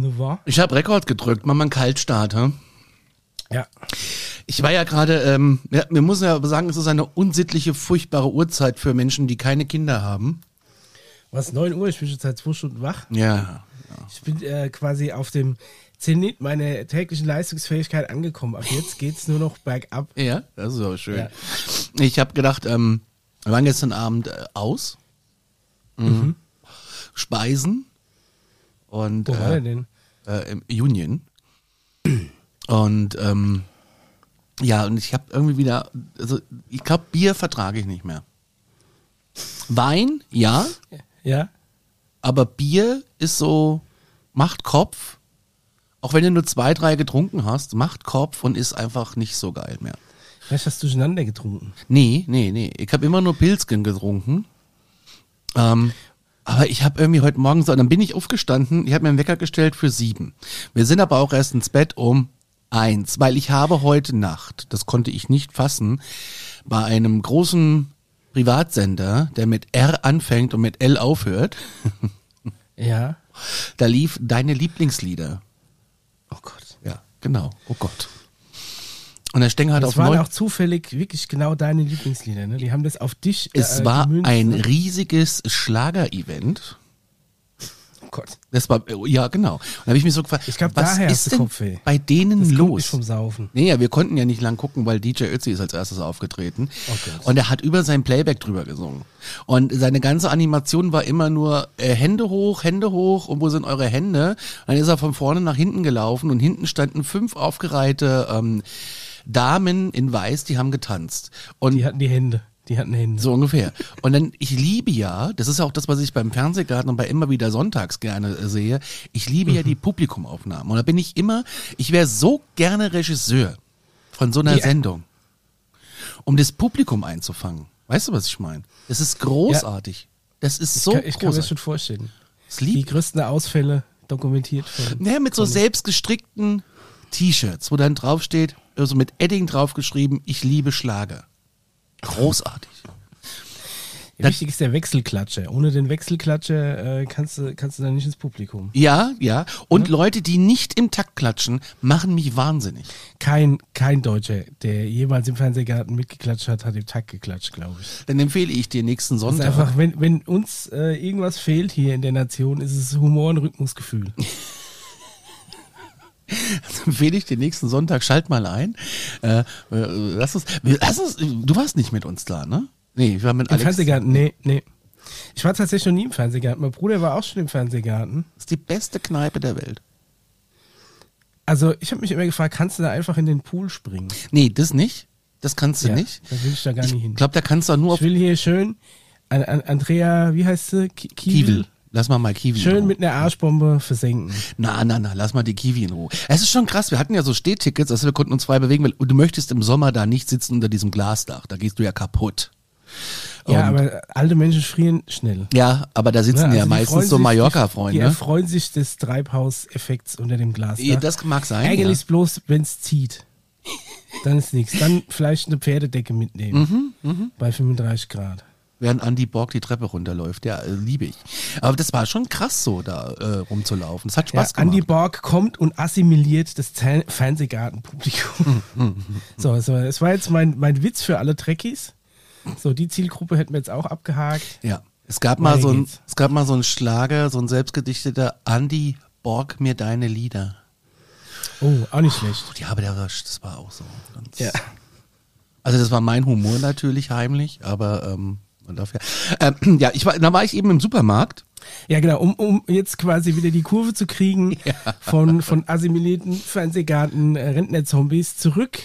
Ne war? Ich habe Rekord gedrückt, mach mal einen Kaltstart. Hä? Ja. Ich war ja gerade, ähm, ja, wir müssen ja sagen, es ist eine unsittliche, furchtbare Uhrzeit für Menschen, die keine Kinder haben. Was, 9 Uhr? Ich bin schon seit zwei Stunden wach. Ja. Ich bin äh, quasi auf dem Zenit meiner täglichen Leistungsfähigkeit angekommen. Ab jetzt geht's nur noch bergab. Ja, das ist auch schön. Ja. Ich habe gedacht, ähm, wir waren gestern Abend äh, aus, mhm. Speisen und Wo war äh, er denn? äh, im Union. Und ähm, ja, und ich habe irgendwie wieder, also ich glaube, Bier vertrage ich nicht mehr. Wein, ja, Ja? aber Bier ist so, macht Kopf. Auch wenn du nur zwei, drei getrunken hast, macht Kopf und ist einfach nicht so geil mehr. Vielleicht hast du durcheinander getrunken. Nee, nee, nee. Ich habe immer nur Pilzken getrunken. Ähm, aber ich habe irgendwie heute Morgen so, dann bin ich aufgestanden, ich habe mir einen Wecker gestellt für sieben. Wir sind aber auch erst ins Bett um eins, weil ich habe heute Nacht, das konnte ich nicht fassen, bei einem großen Privatsender, der mit R anfängt und mit L aufhört, Ja. da lief deine Lieblingslieder. Oh Gott. Ja, genau. Oh Gott. Und der Stenger hat Das auf waren neun, auch zufällig wirklich genau deine Lieblingslieder, ne? Die haben das auf dich es äh, war gemünzt, ein ne? riesiges Schlager-Event. Oh Gott. Das war, ja, genau. Und da habe ich mich so gefragt, Ich glaub, was ist denn Kopfweh. bei denen Das los? vom Saufen. Nee, ja, wir konnten ja nicht lang gucken, weil DJ Ötzi ist als erstes aufgetreten. Oh und er hat über sein Playback drüber gesungen. Und seine ganze Animation war immer nur äh, Hände hoch, Hände hoch und wo sind eure Hände? Und dann ist er von vorne nach hinten gelaufen und hinten standen fünf aufgereihte ähm, Damen in Weiß, die haben getanzt. Und Die hatten die Hände. Die hatten Hände. so ungefähr. Und dann, ich liebe ja, das ist auch das, was ich beim Fernsehgarten und bei immer wieder sonntags gerne äh, sehe, ich liebe ja die Publikumaufnahmen. Und da bin ich immer, ich wäre so gerne Regisseur von so einer Ja. Sendung, um das Publikum einzufangen. Weißt du, was ich meine? Das ist großartig. Das ist so ich kann, ich kann mir das großartig. schon vorstellen. Das Die größten Ausfälle dokumentiert von. Ja, mit so selbstgestrickten T-Shirts, wo dann draufsteht, also mit Edding draufgeschrieben, ich liebe Schlager. Großartig. Wichtig ist der Wechselklatscher. Ohne den Wechselklatscher äh, kannst, du, kannst du dann nicht ins Publikum. Ja, ja. Und Leute, die nicht im Takt klatschen, machen mich wahnsinnig. Kein, kein Deutscher, der jemals im Fernsehgarten mitgeklatscht hat, hat im Takt geklatscht, glaube ich. Dann empfehle ich dir nächsten Das ist Sonntag. einfach, wenn, wenn uns äh, irgendwas fehlt hier in der Nation, ist es Humor und Rhythmusgefühl. empfehle ich dir nächsten Sonntag, schalt mal ein. Äh, äh, lass uns, lass uns, du warst nicht mit uns da, ne? Nee, wir waren mit Im Alex. Fernsehgarten, nee, nee. Ich war tatsächlich noch nie im Fernsehgarten. Mein Bruder war auch schon im Fernsehgarten. Das ist die beste Kneipe der Welt. Also ich habe mich immer gefragt, kannst du da einfach in den Pool springen? Nee, das nicht. Das kannst du Ja, nicht. Da will ich da gar nicht hin. Ich glaube, da kannst du nur Ich auf will hier schön, an, an, Andrea, wie heißt sie? Ki- Kiewel. Lass mal mal Kiwi. in Schön mit einer Arschbombe versenken. Na, na, na, lass mal die Kiwi in Ruhe. Es ist schon krass, wir hatten ja so Stehtickets, also wir konnten uns frei bewegen, weil du möchtest im Sommer da nicht sitzen unter diesem Glasdach, da gehst du ja kaputt. Ja, Und- aber alte Menschen frieren schnell. Ja, aber da sitzen Ne? ja Also die meistens freuen so sich- Die, Mallorca-Freunde. erfreuen sich des Treibhauseffekts unter dem Glas. Ja, das mag sein. Ärgerlich Ja. ist bloß, wenn es zieht. Dann ist nichts. Dann vielleicht eine Pferdedecke mitnehmen. Mhm, Bei 35 Grad. Während Andy Borg die Treppe runterläuft. Ja, äh, liebe ich. Aber das war schon krass so, da äh, rumzulaufen. Das hat Ja, Spaß gemacht. Andy Borg kommt und assimiliert das Fernsehgartenpublikum. So, so, es war jetzt mein, mein Witz für alle Trekkies. So, die Zielgruppe hätten wir jetzt auch abgehakt. ja. Es gab mal Weiter so ein, geht's. es gab mal so einen Schlager, so ein selbstgedichteter Andy Borg mir deine Lieder. Oh, auch nicht schlecht. Ja, aber der war, das war auch so. Ganz, Ja. Also das war mein Humor natürlich heimlich, aber ähm, und dafür. Ähm, ja, ich war, da war ich eben im Supermarkt. Ja, genau, um, um jetzt quasi wieder die Kurve zu kriegen von, von assimilierten Fernsehgarten äh, zurück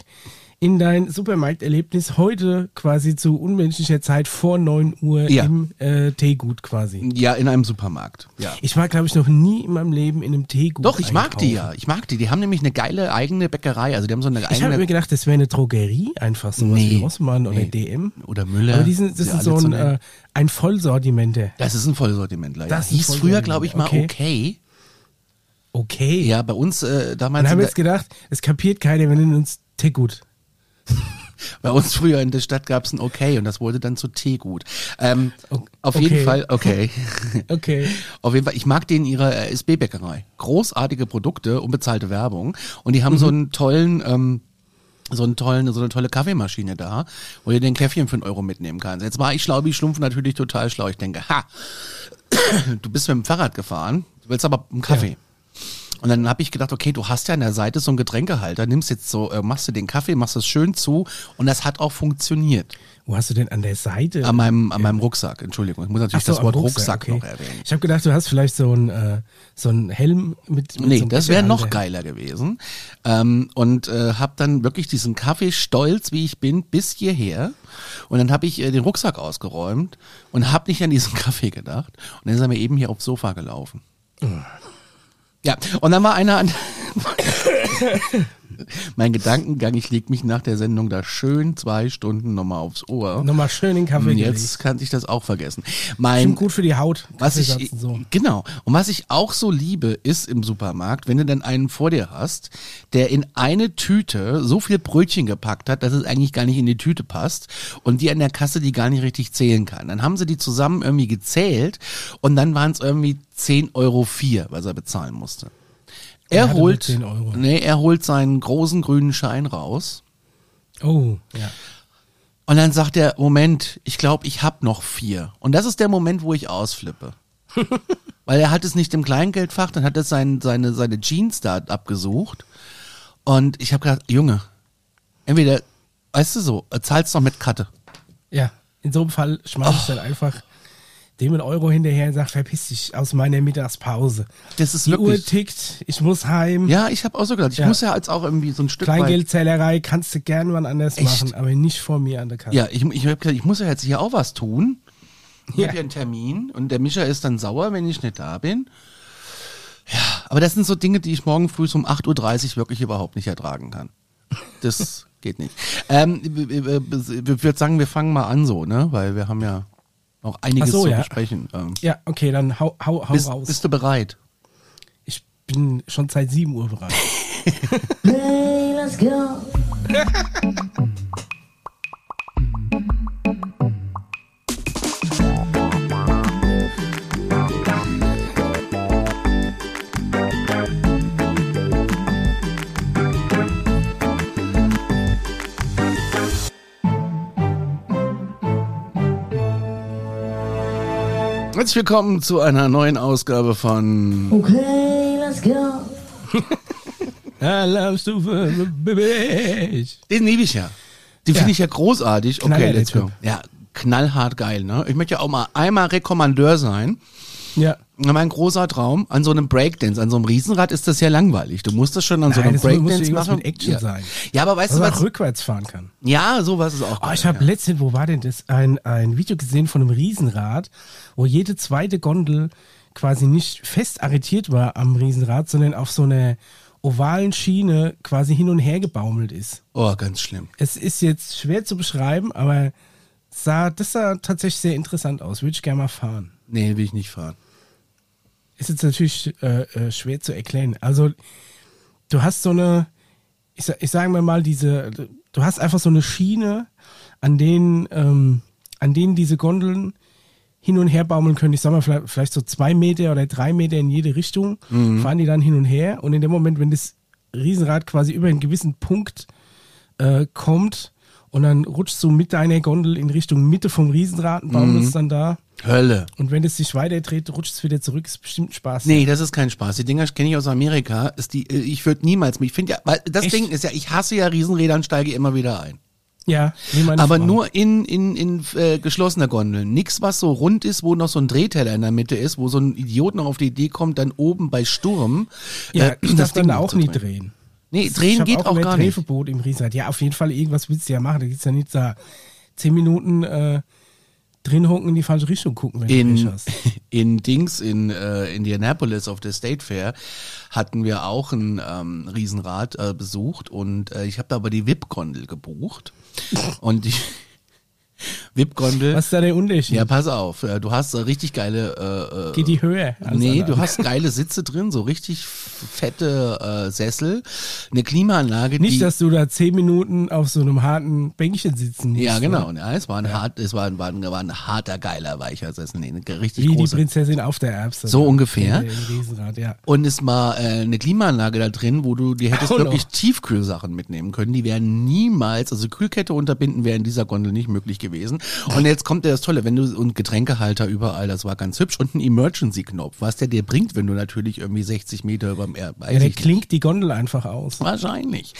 in dein Supermarkterlebnis heute quasi zu unmenschlicher Zeit vor 9 Uhr Ja. im äh, Teegut quasi. Ja, in einem Supermarkt. Ja. Ich war, glaube ich, noch nie in meinem Leben in einem Teegut. Doch, ich mag die einkaufen. ja. Ich mag die. Die haben nämlich eine geile eigene Bäckerei. Also die haben so eine Ich habe mir gedacht, das wäre eine Drogerie, einfach sowas Nee, wie Rossmann oder nee. DM. oder Müller. Aber die sind, das ist so ein, äh, ein Vollsortimenter. das ist ein Vollsortimentler. Ja. Das Hieß früher, Vollsortiment. glaube ich, mal Okay. okay. Okay. Ja, bei uns äh, damals. Dann haben wir jetzt gedacht, es kapiert keiner, wir nennen uns Teegut. Bei uns früher in der Stadt gab es ein Okay und das wurde dann zu Teegut. Ähm, O- auf okay. jeden Fall, okay. Okay. Auf jeden Fall, ich mag den in ihrer SB-Bäckerei. Großartige Produkte, unbezahlte Werbung. Und die haben so einen tollen, ähm, so einen tollen, so eine tolle Kaffeemaschine da, wo du den Käffchen für einen Euro mitnehmen kannst. Jetzt war ich schlau wie Schlumpf natürlich total schlau. Ich denke, ha, du bist mit dem Fahrrad gefahren, du willst aber einen Kaffee. Und dann habe ich gedacht, okay, du hast ja an der Seite so einen Getränkehalter, nimmst jetzt so, äh, machst du den Kaffee, machst es schön zu und das hat auch funktioniert. Wo hast du denn an der Seite? An meinem, an meinem Rucksack, Entschuldigung. Ich muss natürlich so, das Wort am Rucksack, okay. noch erwähnen. Ich habe gedacht, du hast vielleicht so einen äh, so einen Helm mit. mit Nee, so einem das wäre noch geiler gewesen. Ähm, und äh, habe dann wirklich diesen Kaffee stolz, wie ich bin, bis hierher. Und dann habe ich äh, den Rucksack ausgeräumt und habe nicht an diesen Kaffee gedacht. Und dann ist er mir eben hier aufs Sofa gelaufen. Ja, und dann war einer an. mein Gedankengang, ich leg mich nach der Sendung da schön zwei Stunden nochmal aufs Ohr. Nochmal schön den Kaffee Und gelegt. jetzt kann ich das auch vergessen. Mein, Stimmt gut für die Haut. was ich, so. genau. Und was ich auch so liebe, ist im Supermarkt, wenn du dann einen vor dir hast, der in eine Tüte so viel Brötchen gepackt hat, dass es eigentlich gar nicht in die Tüte passt und die an der Kasse die gar nicht richtig zählen kann. Dann haben sie die zusammen irgendwie gezählt und dann waren es irgendwie 10,04 Euro, was er bezahlen musste. Er holt, 10 Euro. nee, er holt seinen großen grünen Schein raus Oh, ja. und dann sagt er, Moment, ich glaube, ich hab noch vier. Und das ist der Moment, wo ich ausflippe. Weil er hat es nicht im Kleingeldfach, dann hat er sein, seine, seine Jeans da abgesucht. Und ich habe gedacht, Junge, entweder, weißt du so, zahlst noch mit Karte. Ja, in so einem Fall schmeiß ich dann einfach dem einen Euro hinterher und sag, verpiss dich aus meiner Mittagspause. Das ist Die Uhr wirklich. tickt, ich muss heim. Ja, ich habe auch so gedacht, ich Ja. muss ja jetzt auch irgendwie so ein Stück weit. Kleingeldzählerei kannst du gern wann anders Echt? machen, aber nicht vor mir an der Kasse. Ja, ich, ich habe gedacht, ich muss ja jetzt hier auch was tun. Ich Ja. habe ja einen Termin und der Mischa ist dann sauer, wenn ich nicht da bin. Ja, aber das sind so Dinge, die ich morgen früh um 8.30 Uhr wirklich überhaupt nicht ertragen kann. Das geht nicht. Ähm, ich würde sagen, wir fangen mal an so, ne? Weil wir haben ja noch einiges so, zu ja. besprechen. Ähm, Ja, okay, dann hau, hau, hau bist, raus. bist du bereit? ich bin schon seit 7 Uhr bereit. Hey, let's go. Herzlich willkommen zu einer neuen Ausgabe von Okay, let's go. Alarmstufe, Baby. Den liebe ich ja. Den Ja. finde ich ja großartig. Okay, let's go. Ja, knallhart geil, ne? Ich möchte ja auch mal einmal Rekommandeur sein. Ja. Mein großer Traum, an so einem Breakdance, an so einem Riesenrad ist das ja langweilig. Du musst das schon an so Nein, einem das muss Breakdance machen. mit Action ja. sein. Ja, aber weißt Dass du was? rückwärts fahren kann. Ja, sowas ist auch Oh, geil, ich habe ja. letztens, wo war denn das? Ein, ein Video gesehen von einem Riesenrad, wo jede zweite Gondel quasi nicht fest arretiert war am Riesenrad, sondern auf so einer ovalen Schiene quasi hin und her gebaumelt ist. Oh, ganz schlimm. Es ist jetzt schwer zu beschreiben, aber sah, das sah tatsächlich sehr interessant aus. Würde ich gerne mal fahren. Nee, will ich nicht fahren. Ist jetzt natürlich äh, äh, schwer zu erklären. Also, du hast so eine, ich, ich sage mal diese, du hast einfach so eine Schiene, an denen, ähm, an denen diese Gondeln hin und her baumeln können. Ich sag mal, vielleicht, vielleicht so zwei Meter oder drei Meter in jede Richtung, fahren die dann hin und her. Und in dem Moment, wenn das Riesenrad quasi über einen gewissen Punkt äh, kommt und dann rutschst du mit deiner Gondel in Richtung Mitte vom Riesenrad und baumelst dann da. Hölle. Und wenn es sich weiter dreht, rutscht es wieder zurück. Ist bestimmt Spaß. Nee, das ist kein Spaß. Die Dinger kenne ich aus Amerika. Ist die, äh, ich würde niemals, ich finde ja, weil das Echt? Ding ist ja, ich hasse ja Riesenräder und steige immer wieder ein. Ja, Aber Frau. nur in, in, in äh, geschlossener Gondeln. Nix, was so rund ist, wo noch so ein Drehteller in der Mitte ist, wo so ein Idiot noch auf die Idee kommt, dann oben bei Sturm. Ja, äh, ich darf dann Ding auch nie drehen. Nee, drehen geht auch immer gar nicht. Drehverbot im Riesenrad. Ja, auf jeden Fall irgendwas willst du ja machen. Da geht's ja nicht da zehn Minuten äh, drin hocken in die falsche Richtung gucken, wenn du Pech In, hast. in Dings, in äh, Indianapolis auf der State Fair hatten wir auch ein ähm, Riesenrad äh, besucht und äh, ich habe da aber die VIP-Gondel gebucht. und die VIP-Gondel. Was ist da der Unterschied? Ja, pass auf. Du hast äh, richtig geile. Äh, äh, Geht die höher? als Nee, du hast geile Sitze drin, so richtig fette äh, Sessel, eine Klimaanlage, Nicht, die dass du da zehn Minuten auf so einem harten Bänkchen sitzen musst. ja genau, oder? ja, es war ein hart, es war ein, war ein, war ein harter geiler weicher Sessel, nee, eine richtig Wie die große. Prinzessin auf der Erbse. So Ja. ungefähr. Ja. Und es war äh, eine Klimaanlage da drin, wo du die hättest Auch wirklich noch. Tiefkühlsachen mitnehmen können. Die wären niemals, also Kühlkette unterbinden wäre in dieser Gondel nicht möglich gewesen. Und jetzt kommt ja das Tolle, wenn du und Getränkehalter überall, das war ganz hübsch und ein Emergency-Knopf, was der dir bringt, wenn du natürlich irgendwie 60 Meter über dem Erd, Ja, der klingt die Gondel einfach aus. Wahrscheinlich.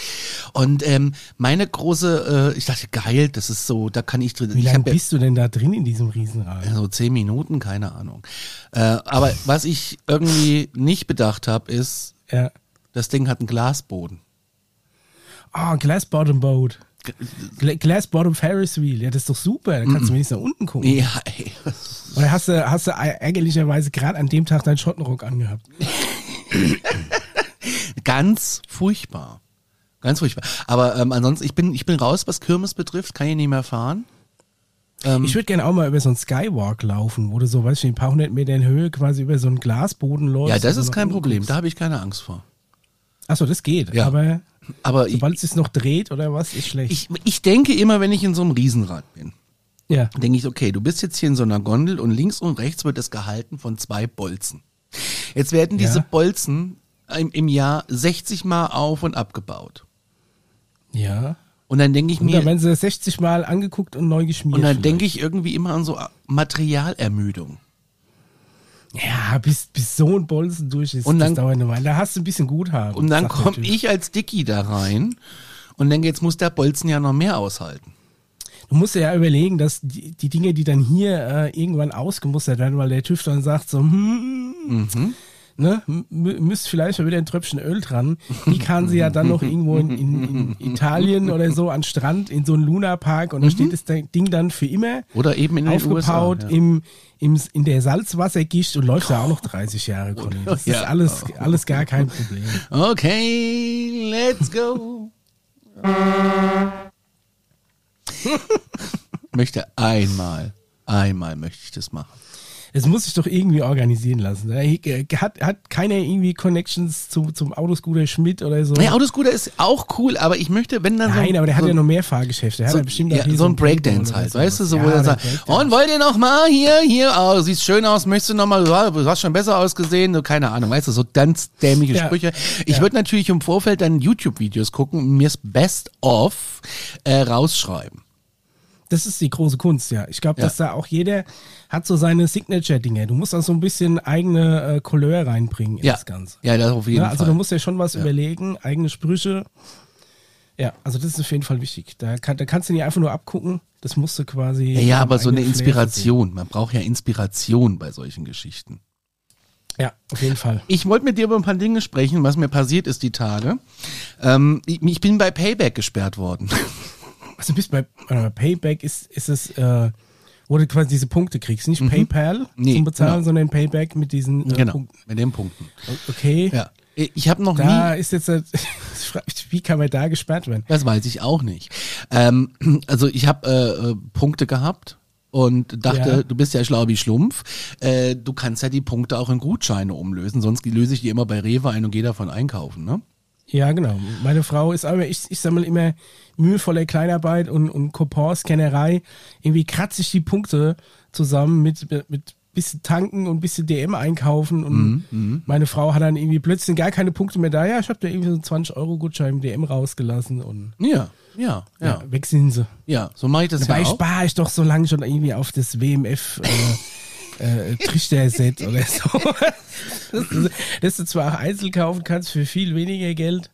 Und ähm, meine große, äh, ich dachte, geil, das ist so, da kann ich drin. Wie lange hab ja- bist du denn da drin in diesem Riesenrad? so zehn Minuten, keine Ahnung. Äh, aber was ich irgendwie nicht bedacht habe, ist, Ja. das Ding hat einen Glasboden. Ah, Glass Bottom Boat. Gla Glass Bottom Ferris Wheel. Ja, das ist doch super. Da kannst du wenigstens nach unten gucken. Ja, ey. Oder hast du, hast du ärgerlicherweise gerade an dem Tag deinen Schottenrock angehabt? ganz furchtbar. Ganz furchtbar. Aber ähm, ansonsten, ich bin, ich bin raus, was Kirmes betrifft, kann ich nicht mehr fahren. Ähm, Ich würde gerne auch mal über so einen Skywalk laufen, wo du so, weißt du, ein paar hundert Meter in Höhe quasi über so einen Glasboden läufst. ja, das ist kein Problem, da habe ich keine Angst vor. Achso, das geht. Ja. Aber Aber ich, sobald es sich noch dreht oder was, ist schlecht. ich, ich denke immer, wenn ich in so einem Riesenrad bin, ja. denke ich, okay, du bist jetzt hier in so einer Gondel und links und rechts wird es gehalten von zwei Bolzen. Jetzt werden diese Ja. Bolzen im, im Jahr 60 Mal auf und abgebaut. Ja. Und dann denke ich Und dann mir, werden sie 60 Mal angeguckt und neu geschmiert. und dann denke ich irgendwie immer an so Materialermüdung. Ja, bis, bis so ein Bolzen durch ist, Und dann- das dauert eine Weile. Da hast du ein bisschen Guthaben. Und dann komme ich als Dicky da rein und denke, jetzt muss der Bolzen ja noch mehr aushalten. Du musst ja überlegen, dass die, die Dinge, die dann hier äh, irgendwann ausgemustert werden, weil der TÜV dann sagt so, hm, Mhm. Ne, müsst vielleicht mal wieder ein Tröpfchen Öl dran. Die kann sie ja dann noch irgendwo in, in, in Italien oder so an Strand in so einen Lunapark und da steht das Ding dann für immer Oder eben in aufgebaut USA. Ja. im, im, in der Salzwassergischt und läuft da auch noch 30 Jahre, Conny. Das ist alles, alles gar kein Problem. Okay, let's go. möchte einmal, einmal möchte ich das machen. Es muss sich doch irgendwie organisieren lassen. Da Hat, hat keiner irgendwie Connections zu, zum Autoscooter Schmidt oder so? Ja, Autoscooter ist auch cool, aber ich möchte, wenn dann Nein, so, aber der hat so, ja noch mehr Fahrgeschäfte. Der hat so, ja bestimmt ja, so ein Breakdance halt, weißt du, so ja, wo er sagt, und wollt ihr noch mal hier, hier, oh, siehst schön aus, möchtest du noch mal, ja, du hast schon besser ausgesehen, so, keine Ahnung, weißt du, so ganz dämliche Ja. Sprüche. Ich Ja. würde natürlich im Vorfeld dann YouTube-Videos gucken und mir's Best of äh, rausschreiben. Das ist die große Kunst, ja. Ich glaube, dass da auch jeder hat so seine Signature-Dinge. Du musst auch so ein bisschen eigene äh, Couleur reinbringen in Ja, das Ganze. ja, das auf jeden Ja, also Fall. du musst ja schon was überlegen, eigene Sprüche. Ja, also das ist auf jeden Fall wichtig. Da, kann, da kannst du nicht einfach nur abgucken. Das musst du quasi. ja, ja, aber so eine Inspiration. Man braucht ja Inspiration bei solchen Geschichten. Ja, auf jeden Fall. Ich wollte mit dir über ein paar Dinge sprechen, was mir passiert ist die Tage. Ähm, ich, ich bin bei Payback gesperrt worden. Also bist bei äh, Payback ist, ist es, äh, wo du quasi diese Punkte kriegst. Nicht PayPal Mhm. Nee, zum Bezahlen, genau. sondern Payback mit diesen äh, genau, Punkten. mit den Punkten. Okay. Ja. Ich habe noch Da nie, ist jetzt, mich, wie kann man da gesperrt werden? das weiß ich auch nicht. Ähm, also ich habe äh, äh, Punkte gehabt und dachte, Ja. du bist ja schlau wie Schlumpf. Äh, du kannst ja die Punkte auch in Gutscheine umlösen, sonst löse ich die immer bei Rewe ein und gehe davon einkaufen, ne? Ja, genau. Meine Frau ist aber, ich, ich sammle immer mühevoller Kleinarbeit und, und Coupons-Scannerei. Irgendwie kratze ich die Punkte zusammen mit, mit, bisschen tanken und bisschen DM einkaufen und Mhm, meine Frau hat dann irgendwie plötzlich gar keine Punkte mehr da. Ja, ich habe da irgendwie so einen 20 Euro Gutschein im DM rausgelassen und Ja, ja, ja, ja. weg sind sie. Ja, so mache ich das Dabei ja auch. spare ich doch so lange schon irgendwie auf das WMF äh, äh, Trichter-Set oder so. dass, du, dass du zwar auch einzeln kaufen kannst für viel weniger Geld,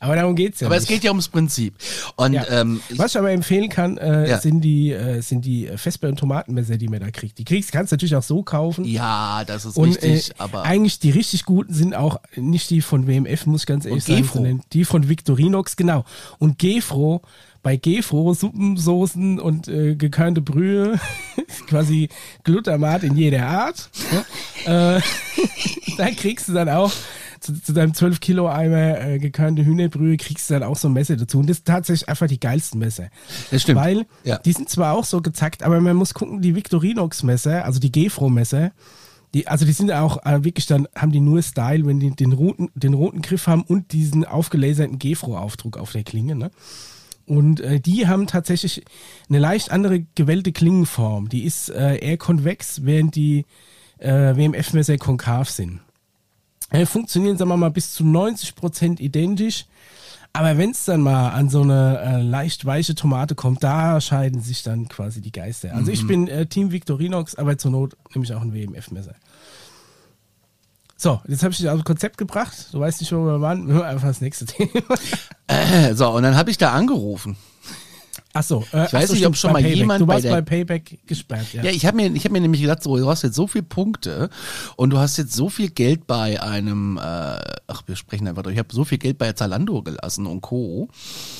aber darum geht's ja Aber nicht. es geht ja ums Prinzip. Und Ja. ähm, Was ich aber empfehlen kann, äh, Ja. sind die, äh, sind die Vesper- und Tomatenmesser, die man da kriegt. Die kriegst, kannst du natürlich auch so kaufen. ja, das ist Und richtig, äh, aber eigentlich die richtig guten sind auch nicht die von WMF, muss ich ganz ehrlich sagen, Gefro. sondern die von Victorinox, genau. Und Gefro, bei Gefro Suppensoßen und äh, gekörnte Brühe, quasi Glutamat in jeder Art, äh, da kriegst du dann auch zu, zu deinem 12 Kilo Eimer äh, gekörnte Hühnerbrühe kriegst du dann auch so ein Messer dazu. Und das ist tatsächlich einfach die geilsten Messer. Das stimmt. Weil Ja. die sind zwar auch so gezackt, aber man muss gucken, die Victorinox-Messer, also die Gefro-Messer, die, also die sind auch äh, wirklich dann, haben die nur Style, wenn die den roten, den roten Griff haben und diesen aufgelaserten Gefro-Aufdruck auf der Klinge. Ne? Und äh, die haben tatsächlich eine leicht andere gewellte Klingenform. Die ist äh, eher konvex, während die äh, WMF-Messer konkav sind. Äh, funktionieren, sagen wir mal, bis zu 90% identisch. Aber wenn es dann mal an so eine äh, leicht weiche Tomate kommt, da scheiden sich dann quasi die Geister. Also ich bin äh, Team Victorinox, aber zur Not nehme ich auch ein WMF-Messer. So, jetzt habe ich dich dem Konzept gebracht. Du weißt nicht, wo wir waren. Wir einfach das nächste Thema. Äh, so, und dann habe ich da angerufen. Achso, äh, Ich weiß ach so, nicht, ob schon bei mal Payback. jemand Du bei warst der- bei Payback gesperrt, ja. Ja, ich habe mir, ich hab mir nämlich gedacht, so, du hast jetzt so viele Punkte und du hast jetzt so viel Geld bei einem, äh, ach, wir sprechen einfach durch, ich habe so viel Geld bei Zalando gelassen und Co.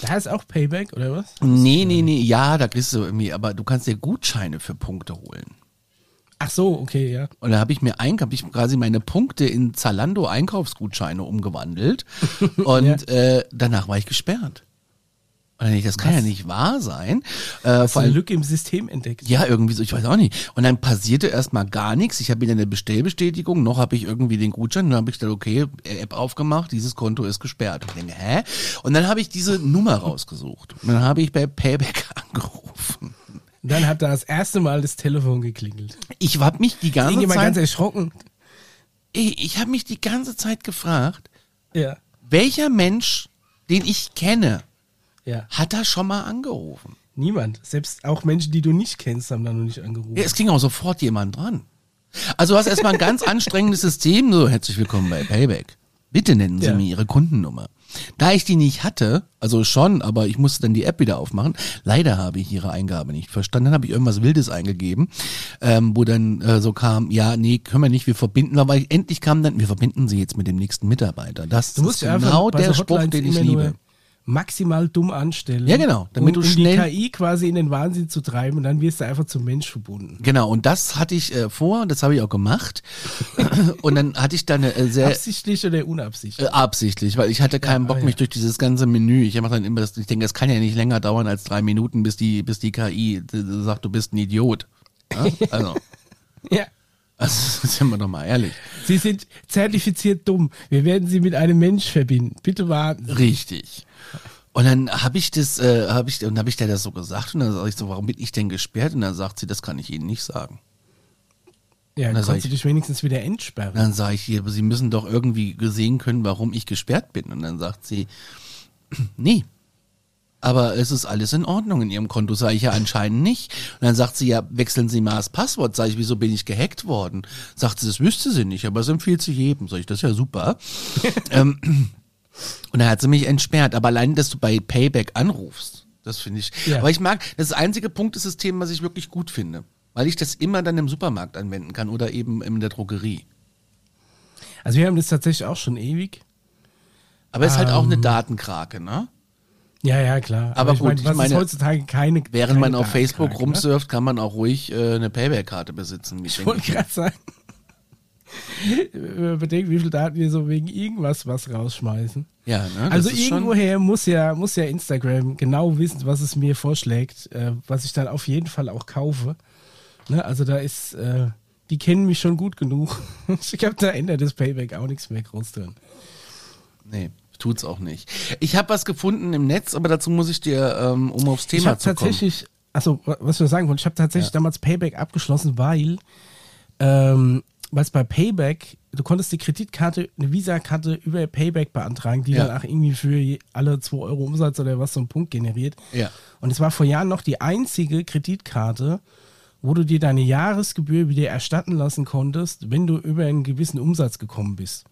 Da ist auch Payback, oder was? Nee, nee, nee, ja, da kriegst du irgendwie, aber du kannst dir Gutscheine für Punkte holen. Ach so, okay, ja. Und da habe ich mir habe ich quasi meine Punkte in Zalando Einkaufsgutscheine umgewandelt und äh, danach war ich gesperrt. Und dann denk ich, das kann ja nicht wahr sein. Äh, Hast vor eine allem, Lücke im System entdeckt? ja, irgendwie so, ich weiß auch nicht. Und dann passierte erstmal gar nichts. Ich habe wieder eine Bestellbestätigung, noch habe ich irgendwie den Gutschein, dann habe ich gedacht, okay, App aufgemacht, dieses Konto ist gesperrt. Und ich denke, hä? Und dann habe ich diese Nummer rausgesucht. Und dann habe ich bei Payback angerufen. Und dann hat da das erste Mal das Telefon geklingelt. Ich habe mich die ganze Irgendjemand ganz Zeit, erschrocken. ich, ich habe mich die ganze Zeit gefragt, Ja, welcher Mensch, den ich kenne, ja. hat da schon mal angerufen? Niemand. Selbst auch Menschen, die du nicht kennst, haben da noch nicht angerufen. Ja, es ging auch sofort jemand dran. Also du hast erstmal ein ganz anstrengendes System, so herzlich willkommen bei Payback. Bitte nennen Sie Ja. mir Ihre Kundennummer. Da ich die nicht hatte, also schon, aber ich musste dann die App wieder aufmachen. Leider habe ich Ihre Eingabe nicht verstanden. Dann habe ich irgendwas Wildes eingegeben, ähm, wo dann äh, so kam, ja, nee, können wir nicht, wir verbinden, aber endlich kam dann, wir verbinden Sie jetzt mit dem nächsten Mitarbeiter. Das Du musst ist ja genau der Spruch, den ich liebe. Maximal dumm anstellen. Ja, genau, damit um, du um schnell- die KI quasi in den Wahnsinn zu treiben und dann wirst du einfach zum Mensch verbunden. Genau, und das hatte ich äh, vor, das habe ich auch gemacht. und dann hatte ich da eine äh, sehr Absichtlich oder unabsichtlich? Äh, absichtlich, weil ich hatte keinen Ja, Bock, ah, ja. mich durch dieses ganze Menü. Ich mache dann immer das, ich denke, es kann ja nicht länger dauern als drei Minuten, bis die, bis die KI äh, sagt, du bist ein Idiot. Ja? Also, Ja. also, sind wir doch mal ehrlich. Sie sind zertifiziert dumm. Wir werden Sie mit einem Mensch verbinden. Bitte warten. Sie. Richtig. Und dann habe ich das, äh, habe ich, und habe ich der das so gesagt und dann sage ich so, warum bin ich denn gesperrt? Und dann sagt sie, das kann ich Ihnen nicht sagen. Ja, sag kannst du ich- dich wenigstens wieder entsperren. Dann sage ich hier, aber Sie müssen doch irgendwie sehen können, warum ich gesperrt bin. Und dann sagt sie, nee. Aber es ist alles in Ordnung in Ihrem Konto, sage ich ja anscheinend nicht. Und dann sagt sie, ja, wechseln Sie mal das Passwort. Sage ich, wieso bin ich gehackt worden? Sagt sie, das wüsste sie nicht, aber es empfiehlt sich jedem. Sag ich, das ist ja super. ähm, und dann hat sie mich entsperrt. Aber allein, dass du bei Payback anrufst, das finde ich. Ja. Aber ich mag, das einzige Punktesystem, was ich wirklich gut finde. Weil ich das immer dann im Supermarkt anwenden kann oder eben in der Drogerie. Also wir haben das tatsächlich auch schon ewig. Aber es ist halt auch eine Ähm. Datenkrake, ne? Ja, ja, klar. Aber ich gut, meine, ich was meine, ist heutzutage keine Während keine man auf Facebook ne? rumsurft, kann man auch ruhig äh, eine Payback-Karte besitzen. Ich wollte gerade sagen. Wenn man bedenkt, wie viel Daten wir so wegen irgendwas was rausschmeißen. Ja, ne? Also irgendwoher muss ja, muss ja Instagram genau wissen, was es mir vorschlägt, äh, was ich dann auf jeden Fall auch kaufe. Ne? Also da ist, äh, die kennen mich schon gut genug. ich glaube, da ändert das Payback auch nichts mehr groß drin. Nee, tut's auch nicht. Ich habe was gefunden im Netz, aber dazu muss ich dir, ähm, um aufs Ich Thema habe zu kommen. tatsächlich, also was wir sagen wollen, ich habe tatsächlich damals Payback abgeschlossen, weil ähm, was bei Payback, du konntest die Kreditkarte, eine Visa-Karte über Payback beantragen, die Ja. dann auch irgendwie für alle 2 Euro Umsatz oder was so einen Punkt generiert. Ja. Und es war vor Jahren noch die einzige Kreditkarte, wo du dir deine Jahresgebühr wieder erstatten lassen konntest, wenn du über einen gewissen Umsatz gekommen bist.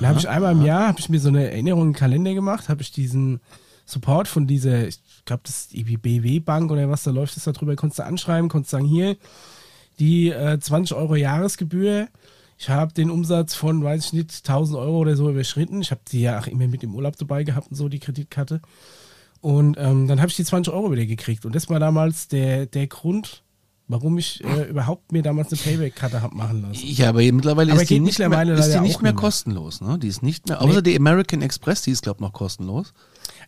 Da habe ich einmal im Jahr, habe ich mir so eine Erinnerung im Kalender gemacht, habe ich diesen Support von dieser, ich glaube, das ist irgendwie BW Bank oder was, da läuft es da drüber, konntest du anschreiben, konntest sagen, hier, die äh, 20 Euro Jahresgebühr, ich habe den Umsatz von, weiß ich nicht, 1000 Euro oder so überschritten. Ich habe die ja auch immer mit im Urlaub dabei gehabt und so, die Kreditkarte. Und ähm, dann habe ich die 20 Euro wieder gekriegt. Und das war damals der, der Grund, warum ich äh, überhaupt mir damals eine Payback-Karte hab machen lassen. Ja, aber mittlerweile Aber ist die nicht mehr, ist die nicht mehr nicht mehr. kostenlos. Ne? Die ist nicht mehr, außer die American Express, die ist glaube noch kostenlos.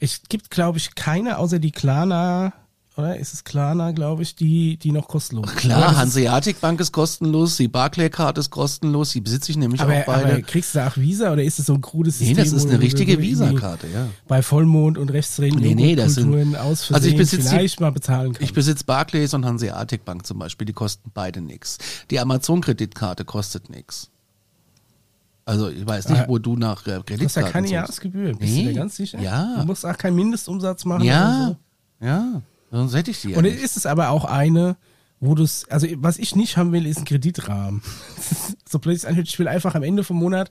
Es gibt, glaube ich, keine, außer die Klarna, oder? Ist es Klarna, glaube ich, die, die noch kostenlos ist. Aber Klar, das ist- Hanseatic Bank ist kostenlos, die Barclay-Card ist kostenlos, die besitze ich nämlich Aber, auch beide. aber kriegst du da auch Visa oder ist es so ein krudes nee, System? das ist eine richtige Visa-Karte, ja. Bei Vollmond und rechtsdrehenden Nee, nee, das sind- aus Versehen Also ich besitze die- vielleicht mal bezahlen kannst. Ich besitze Barclays und Hanseatic Bank zum Beispiel, die kosten beide nix. Die Amazon-Kreditkarte kostet nix. Also ich weiß nicht, Ah, wo du nach äh, Du Kreditkarten hast ja keine. Jahresgebühr, bist Nee, du dir ganz sicher? ja. Du musst auch keinen Mindestumsatz machen Ja, so. ja, sonst hätte ich die ja Und nicht. ist es aber auch eine, wo du es, also was ich nicht haben will, ist ein Kreditrahmen. so plötzlich anhört, ich will einfach am Ende vom Monat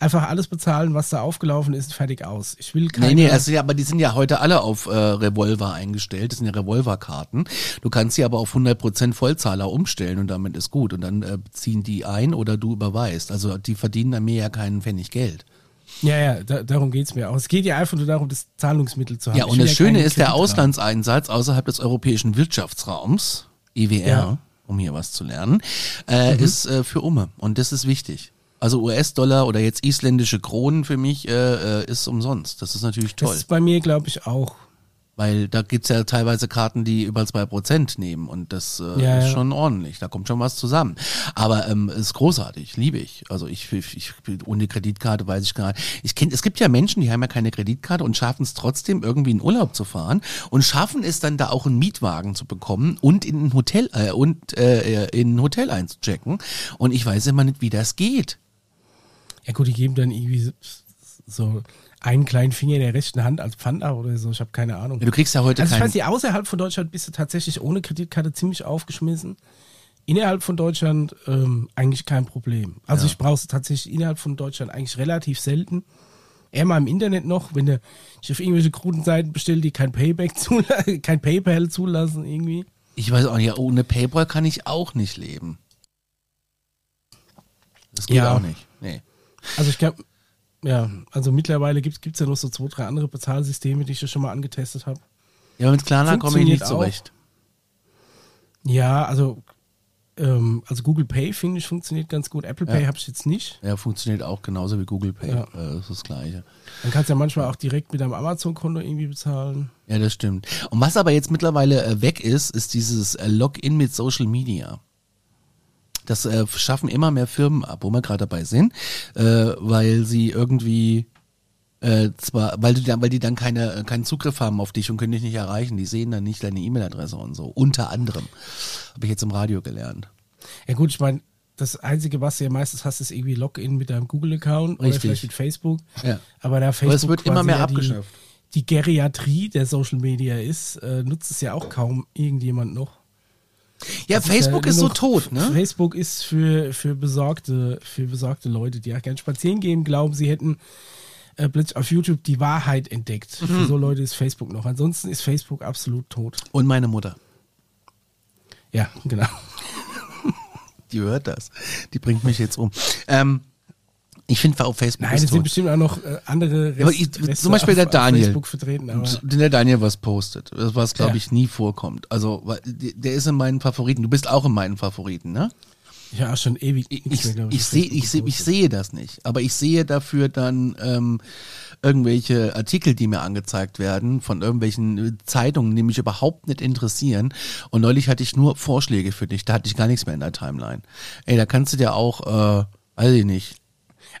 einfach alles bezahlen, was da aufgelaufen ist, fertig aus. Ich will keine. Nee, nee, also, ja, aber die sind ja heute alle auf äh, Revolver eingestellt. Das sind ja Revolverkarten. Du kannst sie aber auf 100% Vollzahler umstellen und damit ist gut. Und dann äh, ziehen die ein oder du überweist. Also die verdienen an mir ja keinen Pfennig Geld. Ja, ja, da, darum geht's mir auch. Es geht ja einfach nur darum, das Zahlungsmittel zu haben. Ja, und das Schöne keinen ist, der. Auslandseinsatz außerhalb des europäischen Wirtschaftsraums, EWR, Ja. um hier was zu lernen, äh, ist äh, für Umme. Und das ist wichtig. Also US-Dollar oder jetzt isländische Kronen für mich äh, äh, ist umsonst. Das ist natürlich Das toll. ist bei mir, glaube ich, auch. Weil da gibt's ja teilweise Karten, die über zwei Prozent nehmen und das äh, Ja, ist ja. schon ordentlich. Da kommt schon was zusammen. Aber ähm, ist großartig, liebe ich. Also ich, ich, ich ohne Kreditkarte weiß ich gar nicht. Ich kenn, es gibt ja Menschen, die haben ja keine Kreditkarte und schaffen es trotzdem irgendwie in Urlaub zu fahren und schaffen es dann da auch einen Mietwagen zu bekommen und in ein Hotel äh, und äh, in ein Hotel einzuchecken. Und ich weiß immer nicht, wie das geht. Ja gut, die geben dann irgendwie so- so einen kleinen Finger in der rechten Hand als Pfand ab oder so. Ich habe keine Ahnung. Ja, Du kriegst ja heute Also ich keinen. weiß nicht, außerhalb von Deutschland bist du tatsächlich ohne Kreditkarte ziemlich aufgeschmissen. Innerhalb von Deutschland ähm, eigentlich kein Problem. Also Ja. ich brauche es tatsächlich innerhalb von Deutschland eigentlich relativ selten. Eher mal im Internet noch, wenn du dich auf irgendwelche kruden Seiten bestellst, die kein Payback zulassen, kein PayPal zulassen irgendwie. Ich weiß auch nicht, ohne PayPal kann ich auch nicht leben. Das geht Ja. auch nicht. Nee. Also ich glaube, ja, also mittlerweile gibt es ja noch so zwei, drei andere Bezahlsysteme, die ich ja schon mal angetestet habe. Ja, mit Klarna komme ich nicht Funktioniert auch. zurecht. Ja, also, ähm, also Google Pay finde ich funktioniert ganz gut. Apple Pay Ja. habe ich jetzt nicht. Ja, funktioniert auch genauso wie Google Pay. Ja. Äh, Das ist das Gleiche. Man kann es ja manchmal auch direkt mit einem Amazon-Konto irgendwie bezahlen. Ja, das stimmt. Und was aber jetzt mittlerweile äh, weg ist, ist dieses äh, Login mit Social Media. Das äh, schaffen immer mehr Firmen ab, wo wir gerade dabei sind, äh, weil sie irgendwie äh, zwar, weil die dann, weil die dann keine, äh, keinen Zugriff haben auf dich und können dich nicht erreichen. Die sehen dann nicht deine E-Mail-Adresse und so. Unter anderem. Habe ich jetzt im Radio gelernt. Ja gut, ich meine, das Einzige, was du ja meistens hast, ist irgendwie Login mit deinem Google-Account oder vielleicht mit Facebook. Ja. Aber da Facebook es wird immer mehr ja abgeschafft. Die, die Geriatrie der Social Media ist, äh, nutzt es ja auch kaum irgendjemand noch. Ja, Das ist Facebook ja ist, so tot, ne? Facebook ist für, für, besorgte, für besorgte Leute, die auch gerne spazieren gehen, glauben, sie hätten äh, plötzlich auf YouTube die Wahrheit entdeckt. Mhm. Für so Leute ist Facebook noch. Ansonsten ist Facebook absolut tot. Und meine Mutter. Ja, genau. Die hört das. Die bringt mich jetzt um. Ähm, ich finde auf Facebook Nein, es sind tot. bestimmt auch noch äh, andere Ja, aber Rest, ich- Reste zum Beispiel auf, der Daniel. Der Daniel was postet, was glaube Ja. ich nie vorkommt. Also der ist in meinen Favoriten. Du bist auch in meinen Favoriten, ne? ich auch schon ewig Ich, ich, mehr, ich sehe Facebook ich seh, ich sehe das nicht. Aber ich sehe dafür dann ähm, irgendwelche Artikel, die mir angezeigt werden von irgendwelchen äh, Zeitungen, die mich überhaupt nicht interessieren. Und neulich hatte ich nur Vorschläge für dich. Da hatte ich gar nichts mehr in der Timeline. Ey, da kannst du dir auch, äh, weiß ich nicht,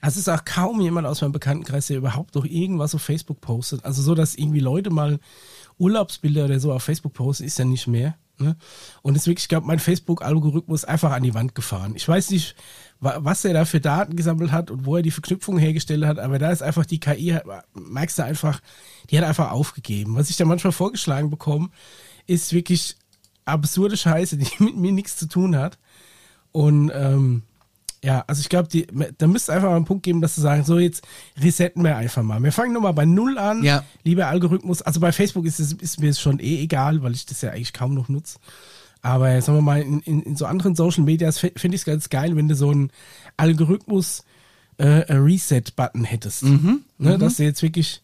Also es ist auch kaum jemand aus meinem Bekanntenkreis, der überhaupt noch irgendwas auf Facebook postet. Also so, dass irgendwie Leute mal Urlaubsbilder oder so auf Facebook posten, ist ja nicht mehr. Ne? Und deswegen, ich glaube, mein Facebook-Algorithmus einfach an die Wand gefahren. Ich weiß nicht, wa- was er da für Daten gesammelt hat und wo er die Verknüpfung hergestellt hat, aber da ist einfach die KI, merkst du einfach, die hat einfach aufgegeben. Was ich da manchmal vorgeschlagen bekomme, ist wirklich absurde Scheiße, die mit mir nichts zu tun hat. Und ähm, ja, also ich glaube, da müsste einfach mal einen Punkt geben, dass sie sagen, so jetzt resetten wir einfach mal. Wir fangen nochmal bei Null an. Ja. Lieber Algorithmus. Also bei Facebook ist, es, ist mir es schon eh egal, weil ich das ja eigentlich kaum noch nutze. Aber sagen wir mal, in, in, in so anderen Social Medias finde ich es ganz geil, wenn du so einen Algorithmus äh, äh, Reset-Button hättest. Mhm, ne, Dass du jetzt wirklich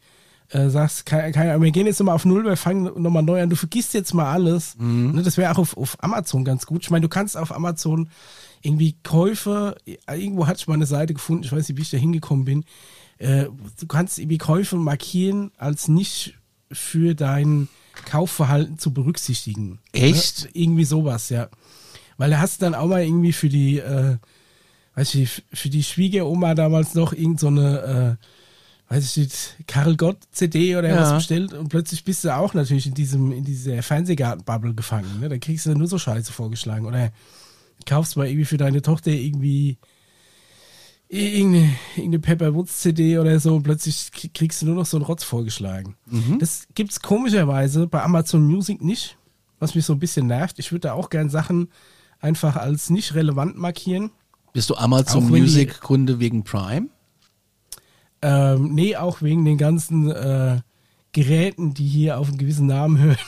äh, sagst, keine, keine, wir gehen jetzt nochmal auf Null, wir fangen nochmal neu an, du vergisst jetzt mal alles. Ne, das wäre auch auf, auf Amazon ganz gut. Ich meine, du kannst auf Amazon irgendwie Käufe, irgendwo hatte ich mal eine Seite gefunden, ich weiß nicht, wie ich da hingekommen bin. Äh, du kannst irgendwie Käufe markieren als nicht für dein Kaufverhalten zu berücksichtigen. Echt? Ne? Irgendwie sowas, ja. Weil da hast du dann auch mal irgendwie für die, äh, weiß ich, für die Schwiegeroma damals noch irgend so eine, äh, weiß ich nicht, Karl Gott CD oder Ja. was bestellt und plötzlich bist du auch natürlich in diesem, in dieser Fernsehgarten-Bubble gefangen. Ne? Da kriegst du nur so Scheiße vorgeschlagen. Oder kaufst mal irgendwie für deine Tochter irgendwie irgendeine, irgendeine Pepper Woods CD oder so und plötzlich kriegst du nur noch so einen Rotz vorgeschlagen. Das gibt's komischerweise bei Amazon Music nicht, was mich so ein bisschen nervt. Ich würde da auch gern Sachen einfach als nicht relevant markieren. Bist du Amazon Music Kunde wegen Prime? Ähm, nee, auch wegen den ganzen äh, Geräten, die hier auf einen gewissen Namen hören.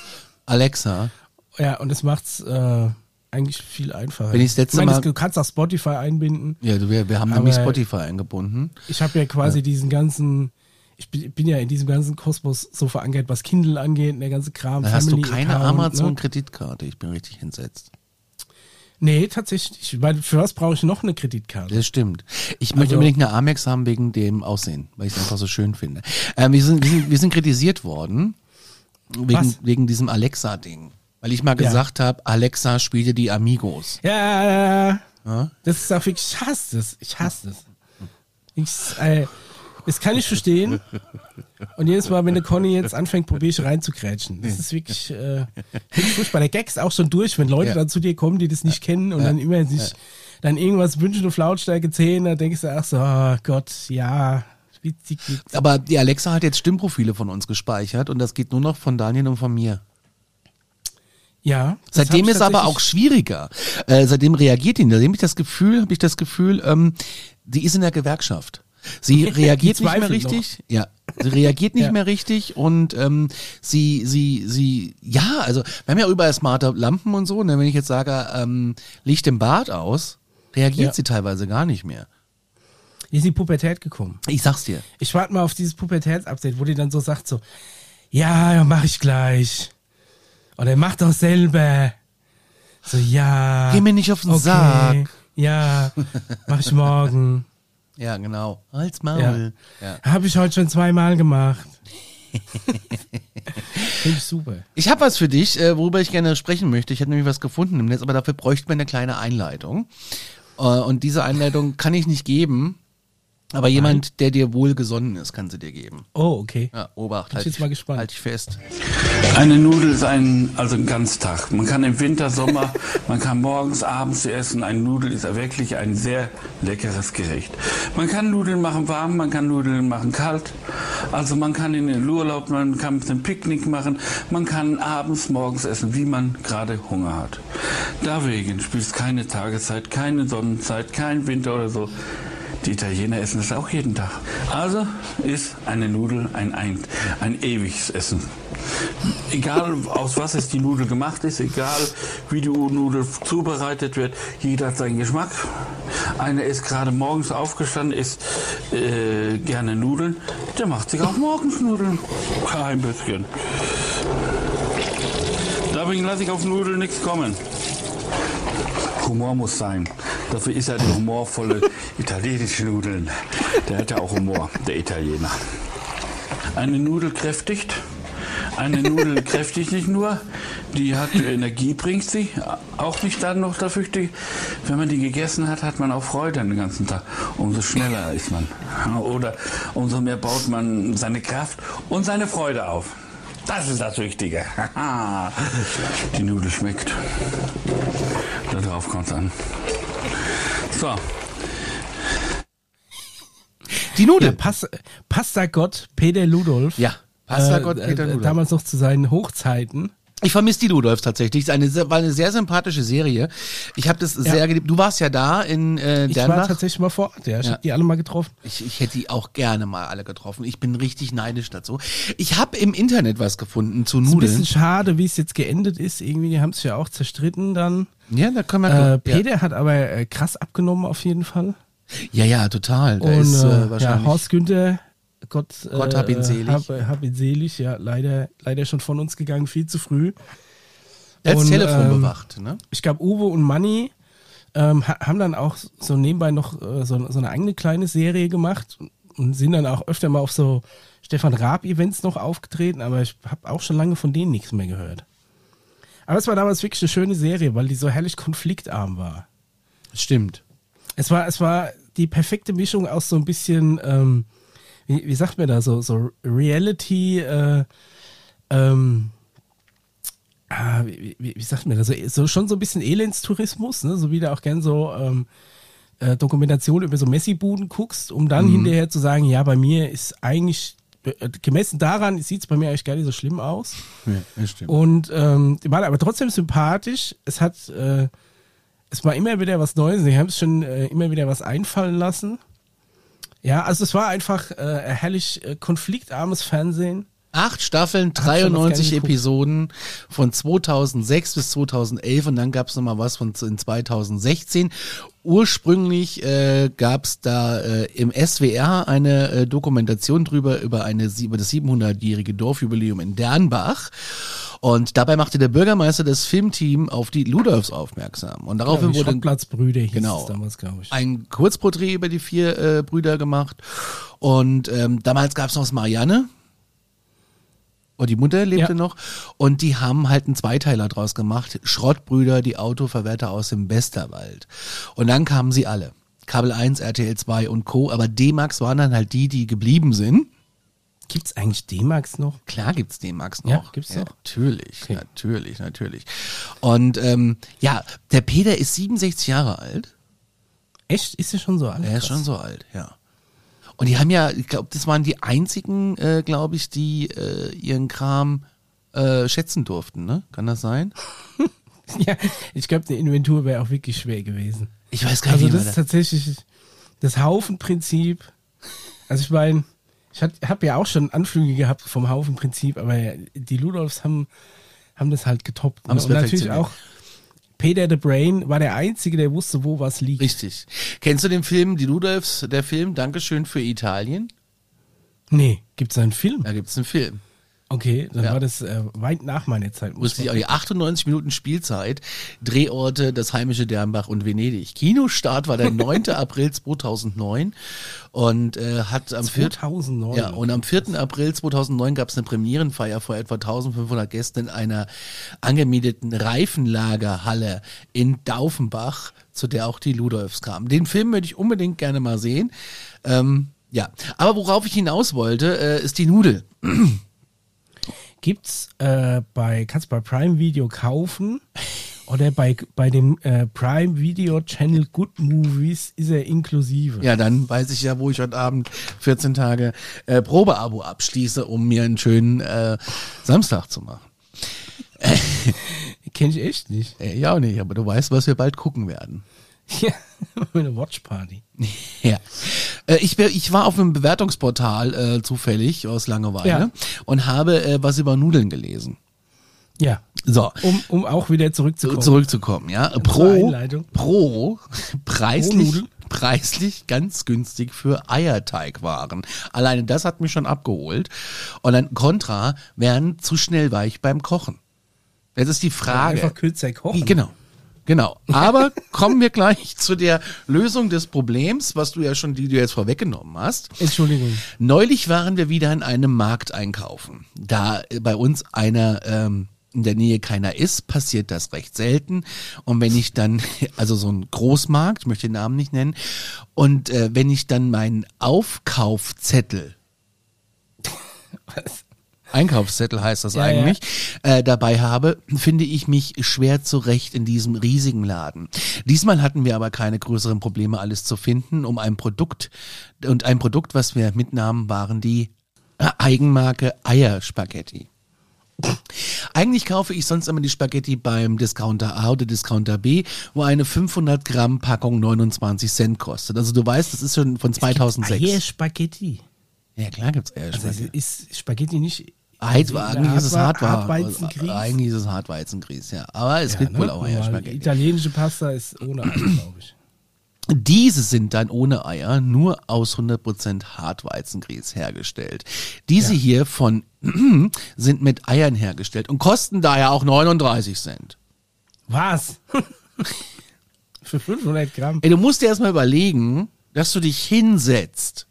Alexa. Ja, und das macht's äh, eigentlich viel einfacher. Wenn ich das letzte ich meine, Mal- du kannst auch Spotify einbinden. Ja, du, wir, wir haben nämlich Spotify eingebunden. Ich habe ja quasi diesen ganzen, ich bin, bin ja in diesem ganzen Kosmos so verankert, was Kindle angeht, der ganze Kram. Da hast du keine Ne? Amazon-Kreditkarte. Ich bin richtig entsetzt. Nee, tatsächlich. Weil für was brauche ich noch eine Kreditkarte? Das stimmt. Ich möchte Also- unbedingt eine Amex haben wegen dem Aussehen, weil ich es einfach so schön finde. Ähm, wir, sind, wir, sind, wir sind kritisiert worden wegen, Was? wegen diesem Alexa-Ding. Weil ich mal Ja. gesagt habe, Alexa spiele die Amigos. Ja, Ja? das ist auch wirklich, ich hasse das. Ich hasse das. Ich, äh, das kann ich verstehen. Und jedes Mal, wenn der Conny jetzt anfängt, probiere ich reinzugrätschen. Das ist wirklich, äh, furchtbar. Der Gag ist auch schon durch, wenn Leute Ja. dann zu dir kommen, die das nicht kennen und dann immer sich dann irgendwas wünschen auf Lautstärke 10, dann denkst du, ach so, oh Gott, ja, witzig, witzig. Aber die Alexa hat jetzt Stimmprofile von uns gespeichert und das geht nur noch von Daniel und von mir. Ja. Seitdem ist aber auch schwieriger. Äh, seitdem reagiert die. Seitdem ich das Gefühl, habe ich das Gefühl, ähm, die ist in der Gewerkschaft. Sie reagiert nicht mehr zweifelt noch. richtig. Ja, sie reagiert nicht Ja. mehr richtig und ähm, sie, sie, sie, ja, also wir haben ja überall smarte Lampen und so. Ne? Wenn ich jetzt sage, ähm, Licht im Bad aus, reagiert Ja. sie teilweise gar nicht mehr. Die ist in die Pubertät gekommen. Ich sag's dir. Ich warte mal auf dieses Pubertätsupdate, wo die dann so sagt so, ja, ja, mach ich gleich. Oder mach doch selber. So, ja. Geh mir nicht auf den okay, Sack. Ja, mach ich morgen. Ja, genau. Als Ja. Maul. Ja. Habe ich heute schon zweimal gemacht. Finde ich super. Ich habe was für dich, äh, worüber ich gerne sprechen möchte. Ich habe nämlich was gefunden im Netz, aber dafür bräuchte man eine kleine Einleitung. Äh, und diese Einleitung kann ich nicht geben, aber jemand, der dir wohlgesonnen ist, kann sie dir geben. Oh, okay. Ja, Obacht, halt jetzt mal gespannt. Halt dich fest. Eine Nudel ist ein, also ein Ganztag. Man kann im Winter, Sommer, man kann morgens, abends essen. Eine Nudel ist wirklich ein sehr leckeres Gericht. Man kann Nudeln machen warm, man kann Nudeln machen kalt. Also man kann in den Urlaub, man kann ein Picknick machen, man kann abends, morgens essen, wie man gerade Hunger hat. Deswegen spielt es keine Tageszeit, keine Sonnenzeit, kein Winter oder so. Die Italiener essen das auch jeden Tag. Also ist eine Nudel ein, ein, ein ewiges Essen. Egal aus was es die Nudel gemacht ist, egal wie die Nudel zubereitet wird, jeder hat seinen Geschmack. Einer ist gerade morgens aufgestanden, isst äh, gerne Nudeln, der macht sich auch morgens Nudeln. Kein bisschen. Deswegen lasse ich auf Nudeln nichts kommen. Humor muss sein. Dafür ist er die humorvolle italienische Nudeln. Der hat ja auch Humor, der Italiener. Eine Nudel kräftigt. Eine Nudel kräftigt nicht nur, die hat Energie, bringt sie. Auch nicht dann noch dafür, wenn man die gegessen hat, hat man auch Freude den ganzen Tag. Umso schneller ist man. Oder umso mehr baut man seine Kraft und seine Freude auf. Das ist das Wichtige. Die Nudel schmeckt. Darauf kommt es an. So, Die Ja, Nudel. Pas Pasta Gott Peter Ludolf. Ja, Pasta Gott Peter Ludolf. Damals noch zu seinen Hochzeiten. Ich vermisse die Ludolfs tatsächlich. Es ist eine, sehr- war eine sehr sympathische Serie. Ich habe das sehr geliebt. Du warst ja da in äh, Ich war Dernbach. tatsächlich mal vor Ort, ja. Ich Ja. hab die alle mal getroffen. Ich, ich hätte die auch gerne mal alle getroffen. Ich bin richtig neidisch dazu. Ich habe im Internet was gefunden zu Ist ein Nudeln. bisschen schade, wie es jetzt geendet ist. Irgendwie, die haben es ja auch zerstritten dann. Ja, da können wir. Äh, Peter hat aber äh, krass abgenommen auf jeden Fall. ja. ja, ja, total. Da Und ist äh, äh, ja, wahrscheinlich. Horst Günther Gott, Gott hab ihn selig. Hab, hab ihn selig, ja, leider, leider schon von uns gegangen, viel zu früh. Er Und, Telefon ähm, bewacht, ne? Ich glaube, Uwe und Manni ähm, ha- haben dann auch so nebenbei noch äh, so, so eine eigene kleine Serie gemacht und sind dann auch öfter mal auf so Stefan Raab-Events noch aufgetreten, aber ich habe auch schon lange von denen nichts mehr gehört. Aber es war damals wirklich eine schöne Serie, weil die so herrlich konfliktarm war. Stimmt. Es war, es war die perfekte Mischung aus so ein bisschen, ähm, wie, wie sagt man da, so, so Reality, äh, ähm, ah, wie, wie, wie sagt man das, so, so schon so ein bisschen Elendstourismus, ne? so wie du auch gern so ähm, äh, Dokumentation über so Messi-Buden guckst, um dann hinterher zu sagen, ja, bei mir ist eigentlich, äh, gemessen daran sieht es bei mir eigentlich gar nicht so schlimm aus. Ja. Und ähm, die waren aber trotzdem sympathisch. Es hat, äh, es war immer wieder was Neues. Sie haben es schon äh, immer wieder was einfallen lassen. Ja, also es war einfach äh, herrlich äh, konfliktarmes Fernsehen. Acht Staffeln, schon was gerne 93 geguckt. Episoden von 2006 bis 2011 und dann gab es nochmal was von in 2016. Ursprünglich äh, gab es da äh, im SWR eine äh, Dokumentation drüber über, eine, über das 700-jährige Dorfjubiläum in Dernbach. Und dabei machte der Bürgermeister das Filmteam auf die Ludolfs aufmerksam. Und daraufhin die wurde Schrottplatzbrüder hieß Genau. es damals, glaube ich. ein Kurzporträt über die vier äh, Brüder gemacht. Und ähm, damals gab es noch das Marianne. Und die Mutter lebte Ja. noch. Und die haben halt einen Zweiteiler draus gemacht. Schrottbrüder, die Autoverwerter aus dem Westerwald. Und dann kamen sie alle. Kabel 1, RTL 2 und Co. Aber D-Max waren dann halt die, die geblieben sind. Gibt's eigentlich D-Max noch? Klar gibt's D-Max noch. Ja, gibt's noch? Natürlich, Okay. natürlich, natürlich. Und ähm, ja, der Peter ist 67 Jahre alt. Echt? Ist der schon so alt? Er ist schon so alt, ja. Und die haben ja, ich glaube, das waren die einzigen, äh, glaube ich, die äh, ihren Kram äh, schätzen durften, ne? Kann das sein? Ja, ich glaube, eine Inventur wäre auch wirklich schwer gewesen. Ich weiß gar nicht, Also wie das ist tatsächlich das Haufenprinzip. Also ich meine, ich habe ja auch schon Anflüge gehabt vom Haufenprinzip, aber die Ludolfs haben, haben das halt getoppt. Ne? Und natürlich auch Peter the Brain war der Einzige, der wusste, wo was liegt. Richtig. Kennst du den Film, die Ludolfs, der Film Dankeschön für Italien? Nee, gibt es einen Film? Da gibt's einen Film. Okay, dann Ja. war das äh, weit nach meiner Zeit. Wusste ich auch, die 98 Minuten Spielzeit, Drehorte, das heimische Dernbach und Venedig. Kinostart war der 9. April 2009 und äh, hat am 4. 2009. Ja, und am 4. April 2009 gab es eine Premierenfeier vor etwa 1500 Gästen in einer angemieteten Reifenlagerhalle in Daufenbach, zu der auch die Ludolfs kamen. Den Film möchte ich unbedingt gerne mal sehen. Ähm, ja, aber worauf ich hinaus wollte, äh, ist die Nudel. Gibt's äh, bei, kannst bei Prime Video kaufen oder bei, bei dem äh, Prime Video Channel Good Movies ist er inklusive. Ja, dann weiß ich ja, wo ich heute Abend 14 Tage äh, Probeabo abschließe, um mir einen schönen äh, Samstag zu machen. Kenn ich echt nicht. Äh, ja auch nicht, aber du weißt, was wir bald gucken werden. Ja, eine Watchparty. Ja. Äh, ich, ich war auf einem Bewertungsportal äh, zufällig aus Langeweile Ja. und habe äh, was über Nudeln gelesen. Ja, So, um, um auch wieder zurückzukommen. zurückzukommen, ja. Pro, Einleitung. pro, preislich, preislich ganz günstig für Eierteigwaren. Alleine das hat mich schon abgeholt. Und dann Contra werden zu schnell weich beim Kochen. Jetzt ist die Frage. Einfach kürzer kochen. Genau. Genau. Aber kommen wir gleich zu der Lösung des Problems, was du ja schon, die du jetzt vorweggenommen hast. Entschuldigung. Neulich waren wir wieder in einem Markt einkaufen. Da äh, bei uns einer ähm, in der Nähe keiner ist, passiert das recht selten. Und wenn ich dann, also so ein Großmarkt, ich möchte den Namen nicht nennen, und äh, wenn ich dann meinen Aufkaufzettel Was? Einkaufszettel heißt das Ja, eigentlich, Äh, dabei habe, finde ich mich schwer zurecht in diesem riesigen Laden. Diesmal hatten wir aber keine größeren Probleme, alles zu finden, um ein Produkt, und ein Produkt, was wir mitnahmen, waren die äh, Eigenmarke Eierspaghetti. Eigentlich kaufe ich sonst immer die Spaghetti beim Discounter A oder Discounter B, wo eine 500 Gramm Packung 29 Cent kostet. Also du weißt, das ist schon von 2006. Eierspaghetti. Ja, klar gibt's Also Eierspaghetti. ist Spaghetti nicht Heid, eigentlich ist es Hartweizen. Hartweizengrieß? Eigentlich ist es Hartweizengrieß, ja. Aber es Ja, gibt ne? wohl auch. Eierspaghetti. Italienische Pasta ist ohne Ei, glaube ich. Diese sind dann ohne Eier nur aus 100% Hartweizengrieß hergestellt. Diese hier von sind mit Eiern hergestellt und kosten daher auch 39 Cent. Was? Für 500 Gramm. Ey, du musst dir erstmal überlegen, dass du dich hinsetzt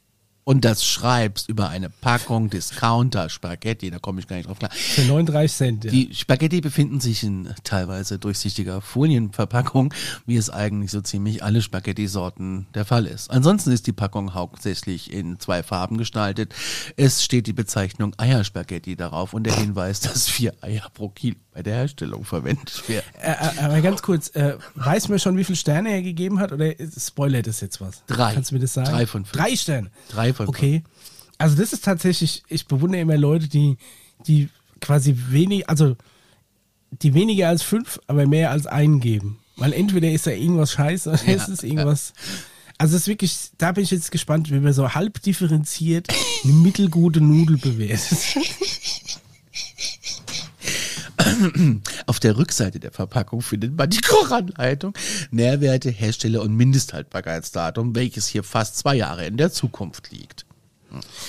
und das schreibst über eine Packung Discounter Spaghetti, da komme ich gar nicht drauf klar. Für 39 Cent. Ja. Die Spaghetti befinden sich in teilweise durchsichtiger Folienverpackung, wie es eigentlich so ziemlich alle Spaghetti-Sorten der Fall ist. Ansonsten ist die Packung hauptsächlich in zwei Farben gestaltet. Es steht die Bezeichnung Eierspaghetti darauf und der Hinweis, dass vier Eier pro Kilo bei der Herstellung verwendet werden. Äh, äh, aber ganz kurz, äh, weiß man schon, wie viele Sterne er gegeben hat oder spoilert das jetzt was? Drei. Kannst du mir das sagen? Drei von fünf. Drei Sterne. Drei von Okay. Also das ist tatsächlich, ich bewundere immer Leute, die, die quasi wenig, also die weniger als fünf, aber mehr als einen geben. Weil entweder ist da irgendwas scheiße oder Ja, ist es irgendwas. Also es ist wirklich, da bin ich jetzt gespannt, wie man so halb differenziert eine mittelgute Nudel bewertet. Auf der Rückseite der Verpackung findet man die Kochanleitung, Nährwerte, Hersteller und Mindesthaltbarkeitsdatum, welches hier fast zwei Jahre in der Zukunft liegt.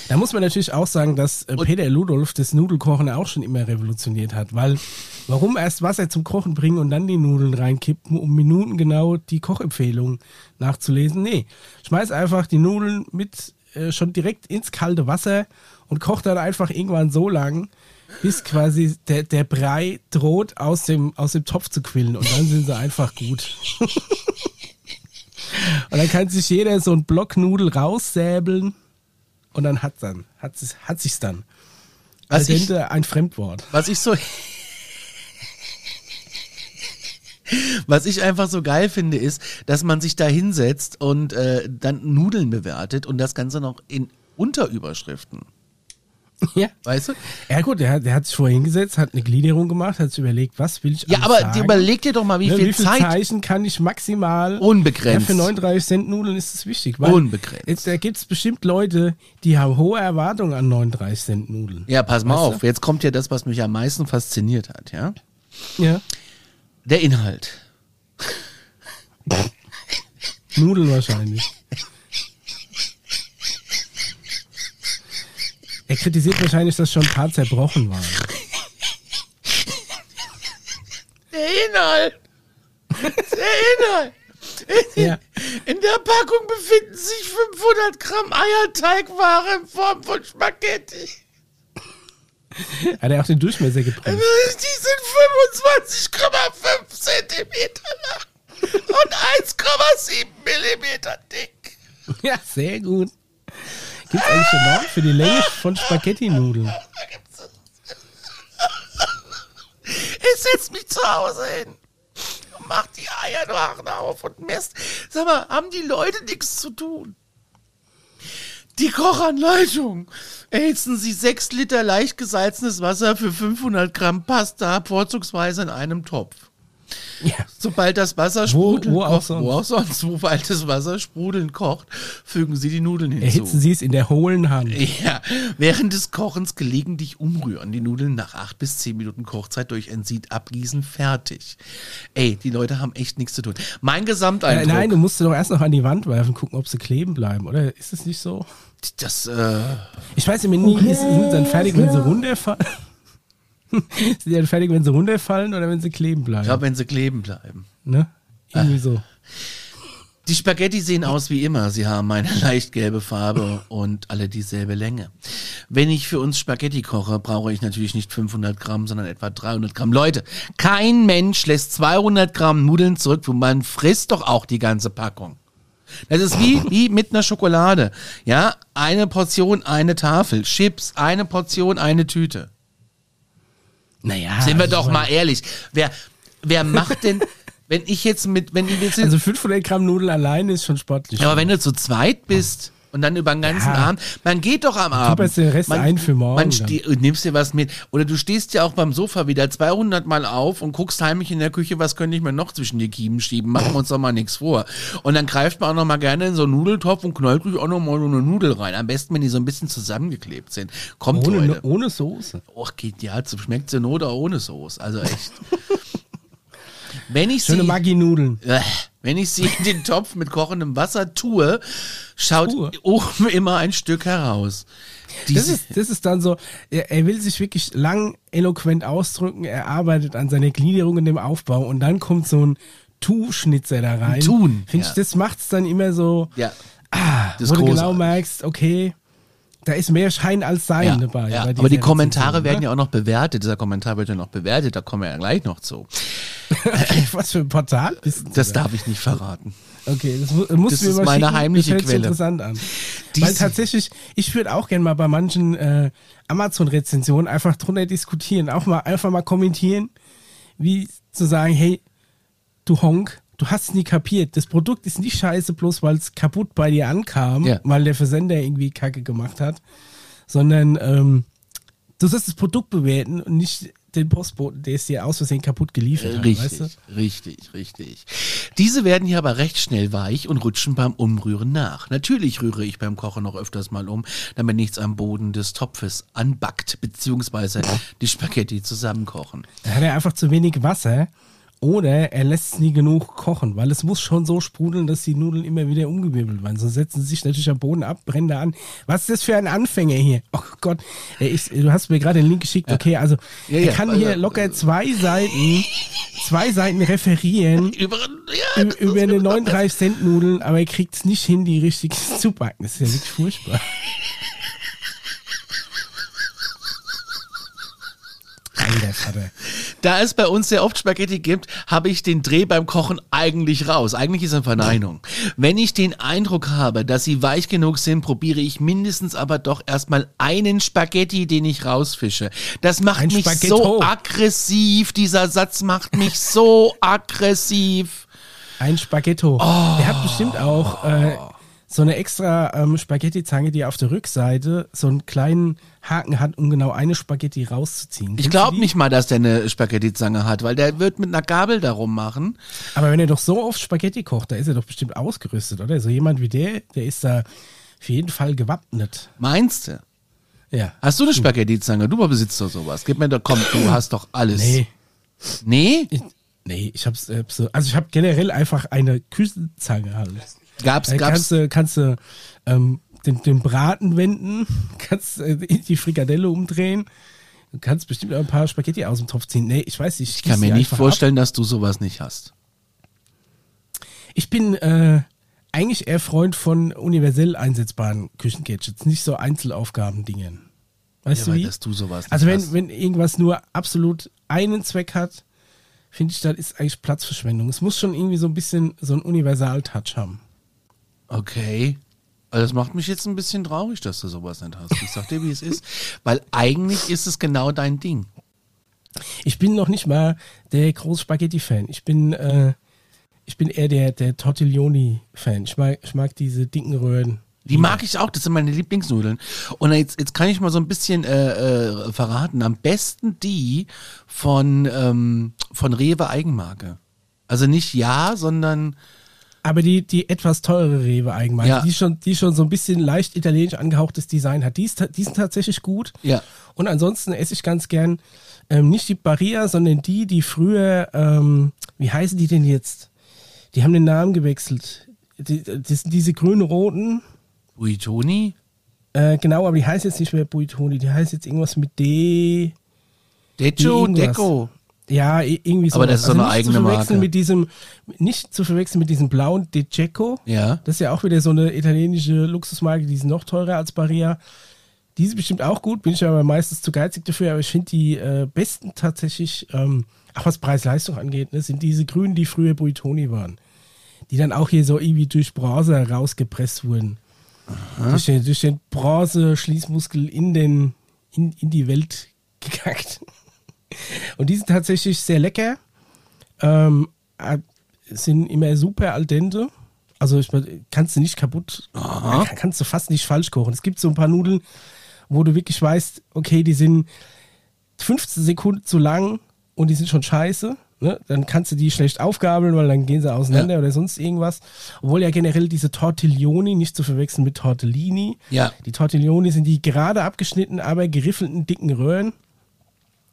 Da muss man natürlich auch sagen, dass äh, Peter Ludolf das Nudelkochen auch schon immer revolutioniert hat, weil warum erst Wasser zum Kochen bringen und dann die Nudeln reinkippen, um Minuten genau die Kochempfehlung nachzulesen? Nee, schmeiß einfach die Nudeln mit äh, schon direkt ins kalte Wasser und koch dann einfach irgendwann so lang, bis quasi der, der Brei droht aus dem, aus dem Topf zu quillen und dann sind sie einfach gut. und dann kann sich jeder so ein Block Nudel raussäbeln und dann hat dann, hat, es- hat sich's dann. Was Al dente ein Fremdwort. Was ich so. Was ich einfach so geil finde, ist, dass man sich da hinsetzt und äh, dann Nudeln bewertet und das Ganze noch in Unterüberschriften. Ja. Weißt du? Ja gut, der, hat- der hat sich vorher hingesetzt, hat eine Gliederung gemacht, hat sich überlegt, was will ich Ja, aber sagen? überleg dir doch mal, wie Ne, viel wie viel Zeit. Zeichen kann ich maximal Unbegrenzt. Ja, für 39 Cent Nudeln ist es wichtig. Weil Unbegrenzt. Jetzt, da gibt es bestimmt Leute, die haben hohe Erwartungen an 39 Cent Nudeln. Ja, pass mal Weißt auf. Jetzt kommt ja das, was mich am meisten fasziniert hat, ja? Ja. Der Inhalt. Nudeln wahrscheinlich. Er kritisiert wahrscheinlich, dass schon ein paar zerbrochen waren. Der Inhalt. Der Inhalt. Ja. In der Packung befinden sich 500 Gramm Eierteigware in Form von Spaghetti. Hat er auch den Durchmesser gebremst? Die sind 25,5 Zentimeter lang und 1,7 Millimeter dick. Ja, sehr gut. Gibt es eigentlich eine Norm für die Länge von Spaghetti-Nudeln? Ich setz mich zu Hause hin und mach die Eierwachen auf und messt. Sag mal, haben die Leute nichts zu tun? Die Kochanleitung. Erhitzen Sie 6 Liter leicht gesalzenes Wasser für 500 Gramm Pasta, vorzugsweise in einem Topf. Ja. Sobald das Wasser Wo- sprudeln wo auch kocht, wo auch sonst, sobald das Wasser sprudeln kocht, fügen Sie die Nudeln hinzu. Erhitzen Sie es in der hohlen Hand. Ja, während des Kochens gelegentlich umrühren. Die Nudeln nach acht bis zehn Minuten Kochzeit durch ein Sied abgießen, fertig. Ey, die Leute haben echt nichts zu tun. Mein Äh, Gesamteindruck. nein, du musst sie doch erst noch an die Wand werfen, gucken, ob sie kleben bleiben, oder? Ist es nicht so? das, äh, Ich weiß immer nie, ist, sind sie dann fertig, wenn sie runterfallen? Sind sie dann fertig, wenn sie runterfallen oder wenn sie kleben bleiben? ich glaube, wenn sie kleben bleiben. ne? Irgendwie so. Die Spaghetti sehen aus wie immer. Sie haben eine leicht gelbe Farbe und alle dieselbe Länge. Wenn ich für uns Spaghetti koche, brauche ich natürlich nicht 500 Gramm, sondern etwa 300 Gramm. Leute, kein Mensch lässt 200 Gramm Nudeln zurück, wo man frisst doch auch die ganze Packung. Das ist wie, wie mit einer Schokolade. Ja, eine Portion, eine Tafel. Chips, eine Portion, eine Tüte. Naja. Sind wir also doch so- mal ehrlich. Wer, wer macht denn, wenn ich jetzt mit, wenn ich jetzt Also 500 Gramm Nudeln alleine ist schon sportlich. Ja, aber wenn du zu zweit bist und dann über den ganzen Ja. Abend, man geht doch am Abend. jetzt den Rest ein für morgen Man ste- und nimmst dir was mit. Oder du stehst ja auch beim Sofa wieder 200 Mal auf und guckst heimlich in der Küche, was könnte ich mir noch zwischen die Kiemen schieben. Machen wir uns doch mal nichts vor. Und dann greift man auch noch mal gerne in so einen Nudeltopf und knallt sich auch noch mal so eine Nudel rein. Am besten, wenn die so ein bisschen zusammengeklebt sind. Kommt, ohne, Leute. ohne Soße. Och, geht ja, schmeckt sie nur oder ohne Soße. Also echt. wenn ich Schöne sie... Maggi-Nudeln. Äh, Wenn ich sie in den Topf mit kochendem Wasser tue, schaut Tue. oben immer ein Stück heraus. Das ist, das ist dann so, er, er will sich wirklich lang eloquent ausdrücken, er arbeitet an seiner Gliederung in dem Aufbau und dann kommt so ein Tu-Schnitzer da rein. Tun, Finde ja. ich, das macht's dann immer so, ja, ah, das wo du genau merkst, okay, da ist mehr Schein als Sein ja, dabei. ja. Aber die Kommentare Rezension, werden ne? ja auch noch bewertet. Dieser Kommentar wird ja noch bewertet, da kommen wir ja gleich noch zu. Was für ein Portal bist du Das da? darf ich nicht verraten. Okay, das mu- musst Das du mir ist mal meine schicken. heimliche das Quelle. interessant an. Diese- Weil tatsächlich, ich würde auch gerne mal bei manchen äh, Amazon-Rezensionen einfach drunter diskutieren, auch mal einfach mal kommentieren, wie zu sagen, hey, du Honk, du hast nie kapiert. Das Produkt ist nicht scheiße, bloß weil es kaputt bei dir ankam, Ja. weil der Versender irgendwie Kacke gemacht hat, sondern ähm, du sollst das Produkt bewerten und nicht den Postboten, der es dir aus Versehen kaputt geliefert hat. Richtig, Weißt du? richtig, richtig. Diese werden hier aber recht schnell weich und rutschen beim Umrühren nach. Natürlich rühre ich beim Kochen noch öfters mal um, damit nichts am Boden des Topfes anbackt, beziehungsweise die Spaghetti zusammenkochen. Da hat er einfach zu wenig Wasser oder er lässt es nie genug kochen, weil es muss schon so sprudeln, dass die Nudeln immer wieder umgewirbelt werden. So setzen sie sich natürlich am Boden ab, brennen da an. Was ist das für ein Anfänger hier? Oh Gott, ich, du hast mir gerade den Link geschickt. Okay, also Ja, er ja, kann also- hier locker zwei Seiten, zwei Seiten referieren Über, ja, über eine 39 Cent Nudeln, aber er kriegt es nicht hin, die richtig zu backen. Das ist ja wirklich furchtbar. Alter Vater. Da es bei uns sehr oft Spaghetti gibt, habe ich den Dreh beim Kochen eigentlich raus. Eigentlich ist er Verneinung. Wenn ich den Eindruck habe, dass sie weich genug sind, probiere ich mindestens aber doch erstmal einen Spaghetti, den ich rausfische. Das macht Ein mich Spaghetto. so aggressiv. Dieser Satz macht mich so aggressiv. Ein Spaghetto. Der hat bestimmt auch äh, so eine extra ähm, Spaghetti-Zange, die auf der Rückseite so einen kleinen Haken hat, um genau eine Spaghetti rauszuziehen. Ich Kennst glaube nicht mal, dass der eine Spaghetti-Zange hat, weil der wird mit einer Gabel darum machen. Aber wenn er doch so oft Spaghetti kocht, da ist er doch bestimmt ausgerüstet, oder? So jemand wie der, der ist da auf jeden Fall gewappnet. Meinst du? Ja. Hast du eine Spaghetti-Zange? Du besitzt doch sowas. Gib mir doch, komm, du hast doch alles. Nee. Nee? Ich, nee, ich hab's äh, so. Also ich habe generell einfach eine Küchenzange halt. Gab's, Da gab's, kannst du, kannst du ähm, den, den Braten wenden, kannst äh, die Frikadelle umdrehen. Du kannst bestimmt auch ein paar Spaghetti aus dem Topf ziehen. Nee, ich weiß nicht. ich kann mir nicht vorstellen, dass du sowas nicht hast. Ich bin äh, eigentlich eher Freund von universell einsetzbaren Küchengadgets, nicht so Einzelaufgaben-Dingen. Weißt Ja, du wie? dass du sowas also wenn, hast. wenn irgendwas nur absolut einen Zweck hat, finde ich, das ist eigentlich Platzverschwendung. Es muss schon irgendwie so ein bisschen so einen Universal-Touch haben. Okay. Also das macht mich jetzt ein bisschen traurig, dass du sowas nicht hast. Ich sag dir, wie es ist. Weil eigentlich ist es genau dein Ding. Ich bin noch nicht mal der große Spaghetti-Fan. Ich bin, äh, ich bin eher der, der Tortiglioni-Fan. Ich mag, ich mag diese dicken Röhren. Die mag ich auch, das sind meine Lieblingsnudeln. Und jetzt, jetzt kann ich mal so ein bisschen äh, äh, verraten. Am besten die von, ähm, von Rewe Eigenmarke. Also nicht ja, sondern Aber die, die etwas teurere Rewe Eigenmarke, Ja. die schon, die schon so ein bisschen leicht italienisch angehauchtes Design hat, die, ist, die sind tatsächlich gut. Ja. Und ansonsten esse ich ganz gern ähm, nicht die Barilla, sondern die, die früher, ähm, wie heißen die denn jetzt? Die haben den Namen gewechselt. Die, das sind diese grün-roten, Uitoni. äh, genau, aber die heißt jetzt nicht mehr Buitoni, die heißt jetzt irgendwas mit D. Deco. Deco. Ja, irgendwie so. Aber das ist so eine nicht eigene zu verwechseln Marke. Mit diesem, nicht zu verwechseln mit diesem blauen De Cecco. Ja. Das ist ja auch wieder so eine italienische Luxusmarke, die ist noch teurer als Barilla. Die ist bestimmt auch gut, bin ich aber meistens zu geizig dafür, aber ich finde die äh, besten tatsächlich, ähm, auch was Preis-Leistung angeht, ne, sind diese grünen, die früher Buitoni waren. Die dann auch hier so irgendwie durch Bronze rausgepresst wurden. Durch den, durch den Bronze-Schließmuskel in, den, in, in die Welt gekackt. Und die sind tatsächlich sehr lecker. Ähm, äh, sind immer super al dente. Also ich kannst du nicht kaputt, kann, kannst du fast nicht falsch kochen. Es gibt so ein paar Nudeln, wo du wirklich weißt, okay, die sind 15 Sekunden zu lang und die sind schon scheiße. Ne? Dann kannst du die schlecht aufgabeln, weil dann gehen sie auseinander oder sonst irgendwas. Obwohl ja generell diese Tortiglioni nicht zu verwechseln mit Tortellini. Ja. Die Tortiglioni sind die gerade abgeschnitten, aber geriffelten dicken Röhren.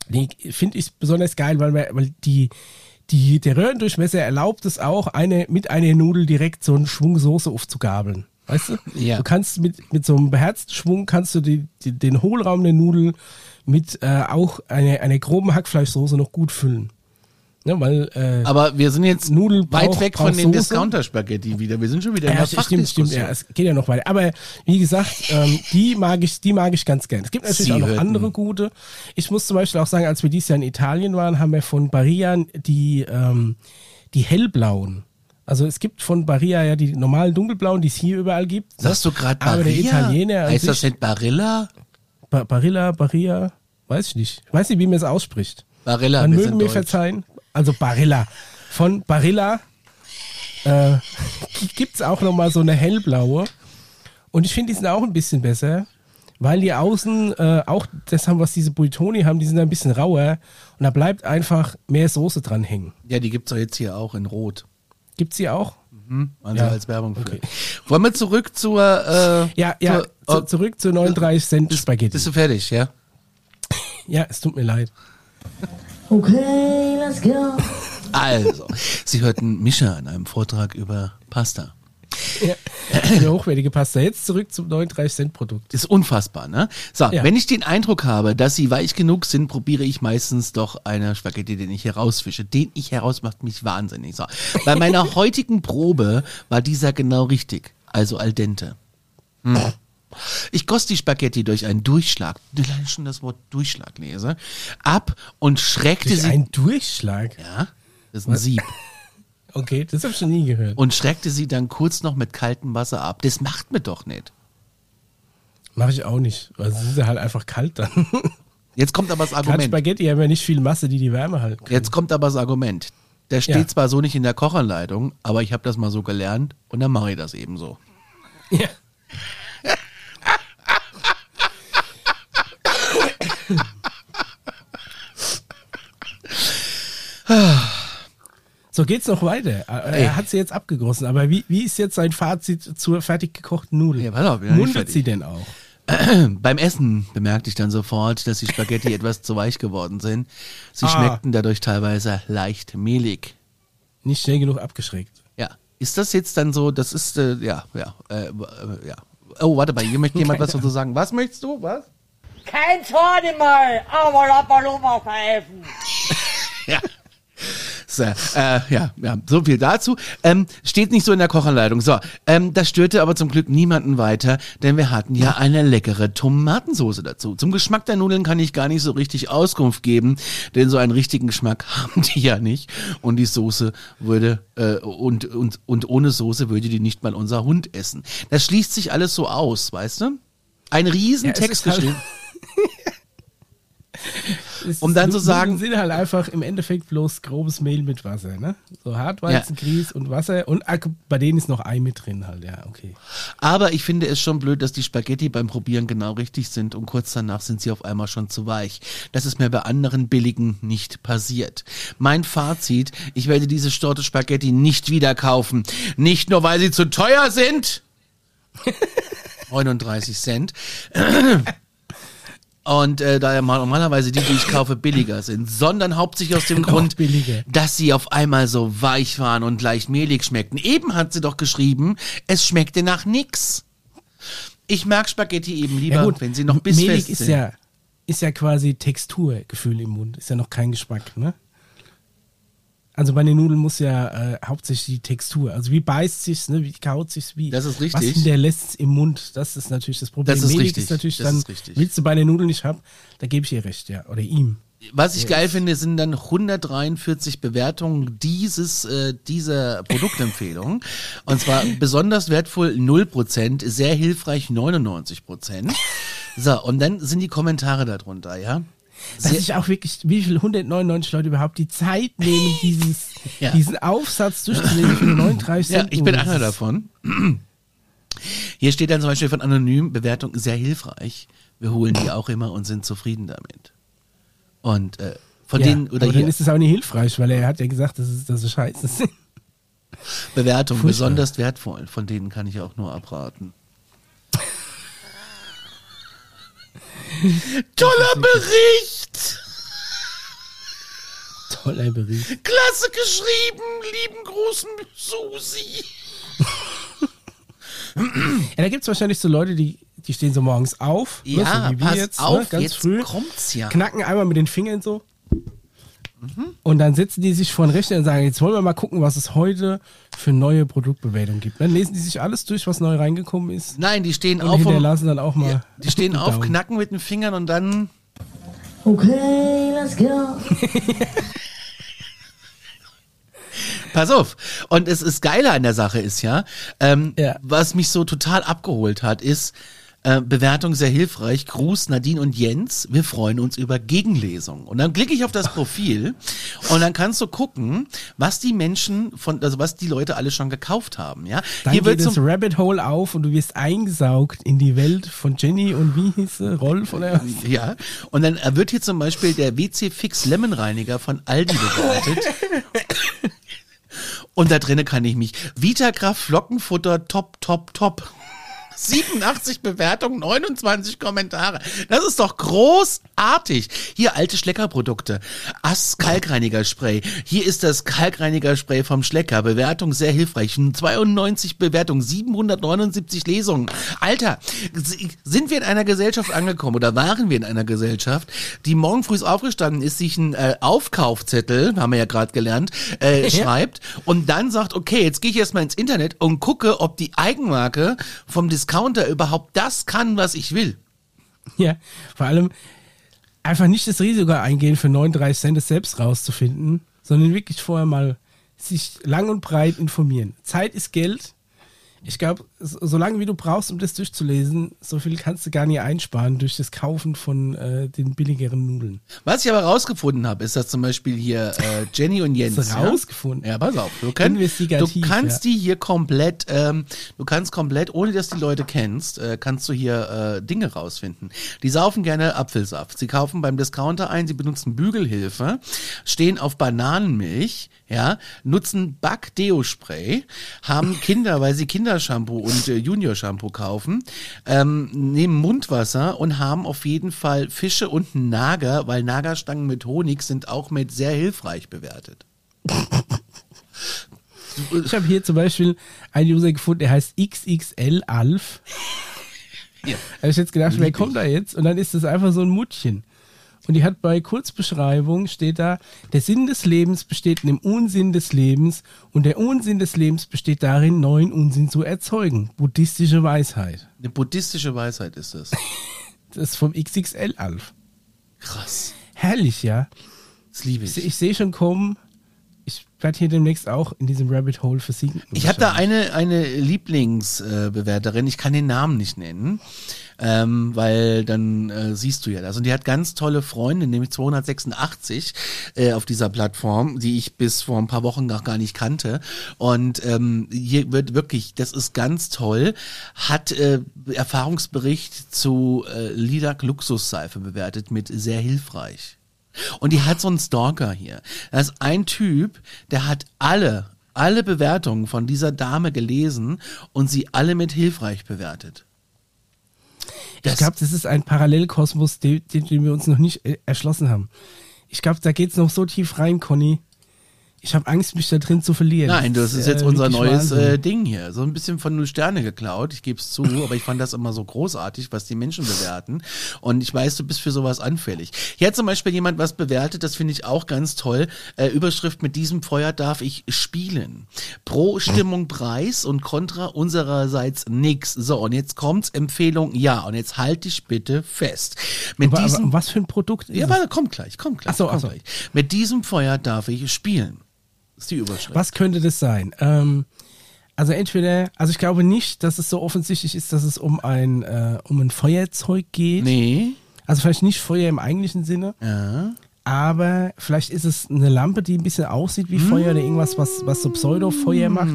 Die finde ich besonders geil, weil, wir- weil die, die, der Röhrendurchmesser erlaubt es auch, eine, mit einer Nudel direkt so einen Schwung Soße aufzugabeln. Weißt du? Ja. Du kannst mit, mit so einem beherzten Schwung kannst du die, die, den Hohlraum der Nudel mit äh, auch einer eine groben Hackfleischsoße noch gut füllen. Ne, weil, äh, Aber wir sind jetzt Nudel weit weg von den. Discounter-Spaghetti wieder. Wir sind schon wieder in ja, der stimmt, stimmt, ja, es geht ja noch weiter. Aber wie gesagt, ähm, die mag ich, die mag ich ganz gern. Es gibt natürlich Sie auch noch hörten- andere gute. Ich muss zum Beispiel auch sagen, als wir dieses Jahr in Italien waren, haben wir von Barilla die, ähm, die hellblauen. Also es gibt von Barilla ja die normalen dunkelblauen, die es hier überall gibt. Sagst du gerade Aber der Barilla? Italiener Heißt das nicht Barilla? Ba Barilla, Barilla, weiß ich nicht. Ich weiß nicht, wie man es ausspricht. Barilla, Man wir möge sind mir deutsch. verzeihen. Also Barilla. Von Barilla äh, gibt es auch nochmal so eine hellblaue. Und ich finde, die sind auch ein bisschen besser, weil die außen äh, auch das haben, was diese Buitoni haben, die sind ein bisschen rauer und da bleibt einfach mehr Soße dran hängen. Ja, die gibt's doch jetzt hier auch in Rot. Gibt's die auch? Also Ja. als Werbung für. Okay. Wollen wir zurück zur. Äh, Ja, ja, zur, zu, oh, zurück zu 39 Cent Spaghetti. bist du fertig, ja? ja, es tut mir leid. Okay, let's go. Also, Sie hörten Mischa in einem Vortrag über Pasta. Ja, eine hochwertige Pasta. Jetzt zurück zum 39 Cent Produkt. Ist unfassbar, ne? So, Ja. wenn ich den Eindruck habe, dass sie weich genug sind, probiere ich meistens doch eine Spaghetti, den ich herausfische. Den ich heraus macht mich wahnsinnig. So. Bei meiner heutigen Probe war dieser genau richtig. Also al dente. Hm. Ich goss die Spaghetti durch einen Durchschlag, ich schon das Wort Durchschlag lese, ab und schreckte Durch sie. einen Durchschlag. ja, das ist ein Sieb. Okay, das habe ich schon nie gehört. Und schreckte sie dann kurz noch mit kaltem Wasser ab. Das macht mir doch nicht. Mache ich auch nicht, weil es ist ja halt einfach kalt dann. Jetzt kommt aber das Argument. Spaghetti haben ja nicht viel Masse, die die Wärme halten. können. Jetzt kommt aber das Argument. Der steht Ja. zwar so nicht in der Kochanleitung, aber ich habe das mal so gelernt und dann mache ich das eben so. Ja. So geht's noch weiter. Er Ey. er hat sie jetzt abgegossen, aber wie, wie ist jetzt sein Fazit zur fertig gekochten Nudel? Ja, pass auf, Mundet sie denn auch? Beim Essen bemerkte ich dann sofort, dass die Spaghetti etwas zu weich geworden sind. Sie Ah. schmeckten dadurch teilweise leicht mehlig. Nicht schnell genug abgeschreckt. Ja. Ist das jetzt dann so, das ist, äh, ja, ja, äh, äh, ja. Oh, warte mal, hier möchte jemand was dazu sagen. Was möchtest du? Was? Kein Zorn mal, aber Lapaloma pfeifen. Ja. So, äh, ja, ja, so viel dazu. Ähm, steht nicht so in der Kochanleitung. So, ähm, das störte aber zum Glück niemanden weiter, denn wir hatten ja eine leckere Tomatensoße dazu. Zum Geschmack der Nudeln kann ich gar nicht so richtig Auskunft geben, denn so einen richtigen Geschmack haben die ja nicht. Und die Soße würde, äh, und, und, und ohne Soße würde die nicht mal unser Hund essen. Das schließt sich alles so aus, weißt du? Ein riesen Ja, halt- geschrieben. Es Um dann zu Nudeln sagen- sind halt einfach im Endeffekt bloß grobes Mehl mit Wasser, ne? So Hartweizen, Grieß und Wasser und ah, bei denen ist noch Ei mit drin halt, ja, okay. Aber ich finde es schon blöd, dass die Spaghetti beim Probieren genau richtig sind und kurz danach sind sie auf einmal schon zu weich. Das ist mir bei anderen billigen nicht passiert. Mein Fazit, ich werde diese Storte Spaghetti nicht wieder kaufen. Nicht nur, weil sie zu teuer sind. 39 Cent. Und äh, da ja mal- normalerweise die, die ich kaufe, billiger sind, sondern hauptsächlich aus dem Noch Grund, billiger. dass sie auf einmal so weich waren und leicht mehlig schmeckten. Eben hat sie doch geschrieben, es schmeckte nach nix. Ich mag Spaghetti eben lieber, wenn sie noch bissfest mehlig ist sind. ja, ist ja quasi Texturgefühl im Mund, ist ja noch kein Geschmack, ne? Also bei den Nudeln muss ja äh, hauptsächlich die Textur, also wie beißt sich's, ne, wie kaut sich's, wie Das ist was richtig. hinterlässt im Mund, das ist natürlich das Problem. Das ist Mehlig richtig, ist natürlich das dann, ist richtig. willst du bei den Nudeln nicht haben, da gebe ich ihr recht, ja, oder ihm. Was ich geil finde, sind dann 143 Bewertungen dieses, äh, dieser Produktempfehlung. Und zwar besonders wertvoll 0%, sehr hilfreich 99%. So, und dann sind die Kommentare darunter, ja? Dass Sehr- sich auch wirklich, wie viel 199 Leute überhaupt die Zeit nehmen, dieses, Ja. diesen Aufsatz durchzulesen für 39 Ja, Cent. ich bin einer Das ist- davon. Hier steht dann zum Beispiel von Anonym, Bewertung sehr hilfreich. Wir holen die auch immer und sind zufrieden damit. Und äh, von ja, denen, oder aber hier, dann ist es auch nicht hilfreich, weil er hat ja gesagt, dass es, dass es scheiße ist. Bewertung furchtbar. besonders wertvoll. Von denen kann ich auch nur abraten. Toller Bericht! Online-Bericht. Klasse geschrieben, lieben großen Susi. Ja, da gibt es wahrscheinlich so Leute, die, die stehen so morgens auf. ne, Ja, so wie wir pass jetzt, auf, ne, ganz jetzt früh. kommt's ja. Knacken einmal mit den Fingern so. Mhm. Und dann setzen die sich vor den Rechner und sagen, jetzt wollen wir mal gucken, was es heute für neue Produktbewertungen gibt. Dann lesen die sich alles durch, was neu reingekommen ist. Nein, die stehen Und auf und, hinterlassen dann auch mal. die stehen auf, Daumen. knacken mit den Fingern und dann Okay, let's go. Pass auf. Und es ist geiler an der Sache ist ja, ähm, Ja. was mich so total abgeholt hat, ist äh, Bewertung sehr hilfreich. Gruß Nadine und Jens. Wir freuen uns über Gegenlesung. Und dann klicke ich auf das Profil und dann kannst du gucken, was die Menschen von, also was die Leute alle schon gekauft haben. Ja, Dann hier wird geht das Rabbit Hole auf und du wirst eingesaugt in die Welt von Jenny und wie hieß sie? Rolf oder was? Ja, und dann äh, wird hier zum Beispiel der WC Fix Lemon Reiniger von Aldi bewertet. und da drinnen kann ich mich Vitakraft Flockenfutter top, top, top. 87 Bewertungen, 29 Kommentare. Das ist doch großartig. Hier alte Schleckerprodukte. Ass Kalkreinigerspray. Hier ist das Kalkreinigerspray vom Schlecker. Bewertung sehr hilfreich. 92 Bewertungen, 779 Lesungen. Alter, sind wir in einer Gesellschaft angekommen oder waren wir in einer Gesellschaft, die morgen früh aufgestanden ist, sich einen äh, Aufkaufzettel, haben wir ja gerade gelernt, äh, schreibt und dann sagt, okay, jetzt gehe ich erstmal ins Internet und gucke, ob die Eigenmarke vom Discounter überhaupt das kann, was ich will. Ja, vor allem einfach nicht das Risiko eingehen, für 39 Cent es selbst rauszufinden, sondern wirklich vorher mal sich lang und breit informieren. Zeit ist Geld. Ich glaube, so lange wie du brauchst, um das durchzulesen, so viel kannst du gar nicht einsparen durch das Kaufen von äh, den billigeren Nudeln. Was ich aber rausgefunden habe, ist, dass zum Beispiel hier äh, Jenny und Jens. Hast du ja? rausgefunden? Ja, pass auf. Du, kann, du kannst ja. die hier komplett, ähm, du kannst komplett, ohne dass die Leute kennst, äh, kannst du hier äh, Dinge rausfinden. Die saufen gerne Apfelsaft. Sie kaufen beim Discounter ein, sie benutzen Bügelhilfe, stehen auf Bananenmilch, ja, nutzen Back-Deo-Spray, haben Kinder, weil sie Kindershampoo und äh, Junior-Shampoo kaufen, ähm, nehmen Mundwasser und haben auf jeden Fall Fische und einen Nager, weil Nagerstangen mit Honig sind auch mit sehr hilfreich bewertet. Ich habe hier zum Beispiel einen User gefunden, der heißt XXL Alf. Ja. Habe ich jetzt gedacht, wer kommt da jetzt? Und dann ist das einfach so ein Muttchen. Und die hat bei Kurzbeschreibung steht da, der Sinn des Lebens besteht in dem Unsinn des Lebens und der Unsinn des Lebens besteht darin, neuen Unsinn zu erzeugen. Buddhistische Weisheit. Eine buddhistische Weisheit ist das. Das ist vom XXL Alf. Krass. Herrlich, ja. Das liebe Ich, ich. ich sehe schon kommen, ich werde hier demnächst auch in diesem Rabbit Hole versinken. Ich habe da eine, eine Lieblingsbewerterin, ich kann den Namen nicht nennen, ähm, weil dann äh, siehst du ja das. Und die hat ganz tolle Freunde, nämlich 286 äh, auf dieser Plattform, die ich bis vor ein paar Wochen noch gar nicht kannte. Und ähm, hier wird wirklich, das ist ganz toll, hat äh, Erfahrungsbericht zu äh, Lilac Luxusseife bewertet mit sehr hilfreich. Und die hat so einen Stalker hier. Das ist ein Typ, der hat alle, alle Bewertungen von dieser Dame gelesen und sie alle mit hilfreich bewertet. Ich glaube, das ist ein Parallelkosmos, den, den wir uns noch nicht äh, erschlossen haben. Ich glaube, da geht's noch so tief rein, Conny. Ich habe Angst, mich da drin zu verlieren. Nein, das ist jetzt äh, unser neues äh, Ding hier. So ein bisschen von Null Sterne geklaut, ich gebe es zu, aber ich fand das immer so großartig, was die Menschen bewerten. Und ich weiß, du bist für sowas anfällig. Hier hat zum Beispiel jemand was bewertet, das finde ich auch ganz toll. Äh, Überschrift, mit diesem Feuer darf ich spielen. Pro Stimmung Preis und Contra unsererseits nix. So, und jetzt kommt's, Empfehlung, ja. Und jetzt halt dich bitte fest. Mit aber, diesem aber was für ein Produkt ist ja, es? warte, kommt gleich, kommt gleich. Ach so, kommt ach so. gleich. Mit diesem Feuer darf ich spielen. Ist die Überschrift. Was könnte das sein? Ähm, also entweder, also ich glaube nicht, dass es so offensichtlich ist, dass es um ein, äh, um ein Feuerzeug geht. Nee. Also vielleicht nicht Feuer im eigentlichen Sinne, Ja. aber vielleicht ist es eine Lampe, die ein bisschen aussieht wie Feuer oder irgendwas, was, was so Pseudo-Feuer macht.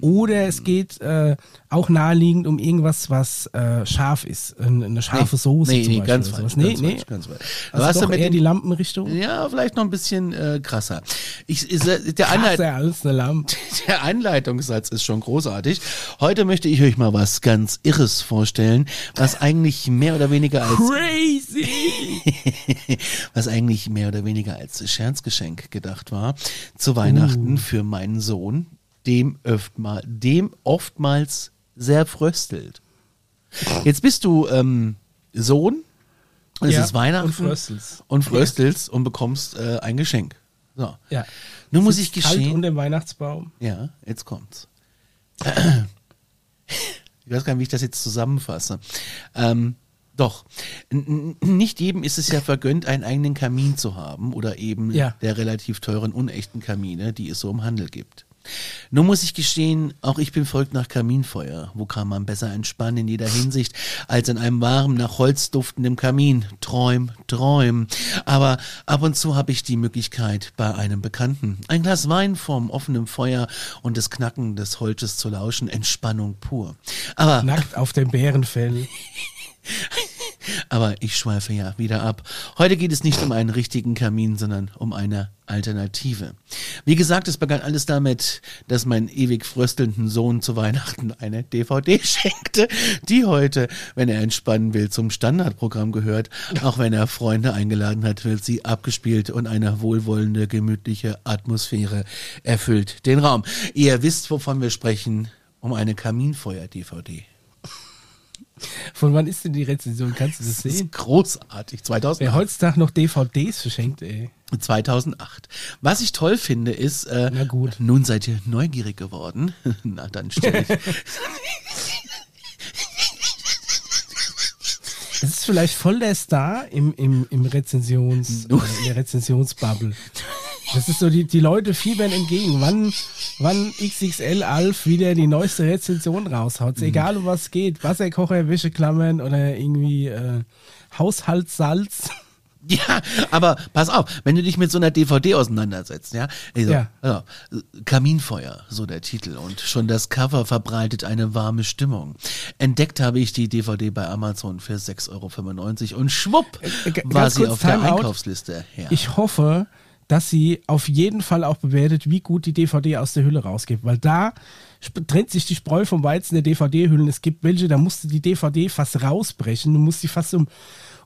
Oder es geht äh, auch naheliegend um irgendwas, was äh, scharf ist. Eine, scharfe Soße nee, zum nee, Beispiel. ganz sowas. Nee, ganz nee. falsch, ganz falsch. Du Also hast doch eher die Lampenrichtung. Ja, vielleicht noch ein bisschen äh, krasser. Ich, ist, der, Krasser als eine Lampe. der Einleitungssatz ist schon großartig. Heute möchte ich euch mal was ganz Irres vorstellen, was eigentlich mehr oder weniger als Crazy! was eigentlich mehr oder weniger als Scherzgeschenk gedacht war zu Weihnachten für meinen Sohn, dem, öftmal, dem oftmals sehr fröstelt. Jetzt bist du ähm, Sohn, es Ja, ist Weihnachten und fröstelst. und fröstelst und bekommst äh, ein Geschenk. So. Ja. Nun muss ich Sitzt kalt unter dem Weihnachtsbaum. ja, jetzt kommt's. Ich weiß gar nicht, wie ich das jetzt zusammenfasse. Ähm, doch, nicht jedem ist es ja vergönnt, einen eigenen Kamin zu haben oder eben Ja. der relativ teuren, unechten Kamine, die es so im Handel gibt. Nun muss ich gestehen, auch ich bin verrückt nach Kaminfeuer. Wo kann man besser entspannen in jeder Hinsicht als in einem warmen, nach Holz duftenden Kamin? Träum, träum. Aber ab und zu habe ich die Möglichkeit, bei einem Bekannten ein Glas Wein vorm offenen Feuer und das Knacken des Holzes zu lauschen. Entspannung pur. Aber Nackt auf dem Bärenfell. aber ich schweife ja wieder ab. Heute geht es nicht um einen richtigen Kamin, sondern um eine Alternative. Wie gesagt, es begann alles damit, dass mein ewig fröstelnden Sohn zu Weihnachten eine DVD schenkte, die heute, wenn er entspannen will, zum Standardprogramm gehört. Auch wenn er Freunde eingeladen hat, wird sie abgespielt und eine wohlwollende, gemütliche Atmosphäre erfüllt den Raum. Ihr wisst, wovon wir sprechen, um eine Kaminfeuer-DVD. Von wann ist denn die Rezension? Kannst du das Das ist sehen? großartig. 2008. Wer heutzutage noch DVDs verschenkt, ey. 2008. Was ich toll finde, ist, äh, Na gut. nun seid ihr neugierig geworden. Na, dann stell ich. Das ist vielleicht voll der Star im, im, im Rezensions, äh, in der Rezensionsbubble. Das ist so, die, die Leute fiebern entgegen. Wann, wann XXL Alf wieder die neueste Rezension raushaut. Ist Egal um was geht. Wasserkocher, Wäscheklammern oder irgendwie äh, Haushaltssalz. ja, aber pass auf, wenn du dich mit so einer DVD auseinandersetzt, ja, also, Ja. also, Kaminfeuer, so der Titel und schon das Cover verbreitet eine warme Stimmung. Entdeckt habe ich die DVD bei Amazon für 6,95 Euro und schwupp Äh, g- war ganz sie auf der Timeout. Einkaufsliste. Ja. Ich hoffe, dass sie auf jeden Fall auch bewertet, wie gut die DVD aus der Hülle rausgibt, weil da trennt sich die Spreu vom Weizen der DVD-Hüllen. Es gibt welche, da musst du die DVD fast rausbrechen, du musst sie fast um,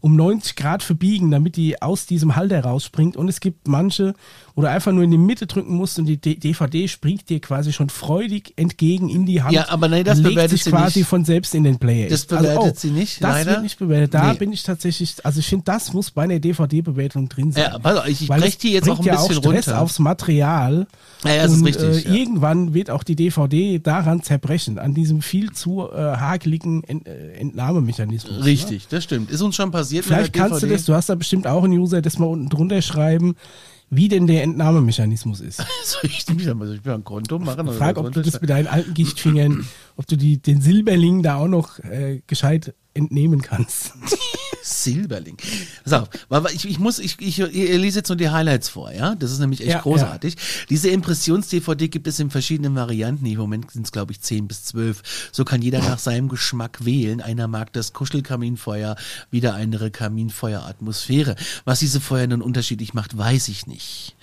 um 90 Grad verbiegen, damit die aus diesem Halter rausspringt. Und es gibt manche, wo du einfach nur in die Mitte drücken musst und die D DVD springt dir quasi schon freudig entgegen in die Hand. Ja, aber nee, das bewertet sich sie quasi nicht. von selbst in den Player. Das bewertet sie nicht, Das leider. wird nicht bewertet. Da Nee. bin ich tatsächlich, also ich finde, das muss bei einer DVD-Bewertung drin sein. Ja, auf, ich- ich Weil brech es die jetzt auch ein ja bisschen auch Stress runter. aufs Material. Ja, ja, das ist und, richtig, Äh, ja. Irgendwann wird auch die DVD daran zerbrechen, an diesem viel zu äh, hakeligen Ent, äh, Entnahmemechanismus. Ne? Richtig, das stimmt. Ist uns schon passiert Vielleicht mit der kannst du DVD. das, du hast da bestimmt auch einen User, das mal unten drunter schreiben, wie denn der Entnahmemechanismus ist. Soll ich mich da mal soll ich mir ein Konto machen? Frag, ob du das mit deinen alten Gichtfingern, ob du die, den Silberling da auch noch äh, gescheit entnehmen kannst. Silberling. Pass auf, weil ich, ich muss, ich, ich, ich lese jetzt nur die Highlights vor, ja? Das ist nämlich echt Ja, großartig. Diese Impressions-DVD gibt es in verschiedenen Varianten. Im Moment sind es, glaube ich, 10 bis 12. So kann jeder nach seinem Geschmack wählen. Einer mag das Kuschelkaminfeuer, wieder andere Kaminfeueratmosphäre. Was diese Feuer nun unterschiedlich macht, weiß ich nicht.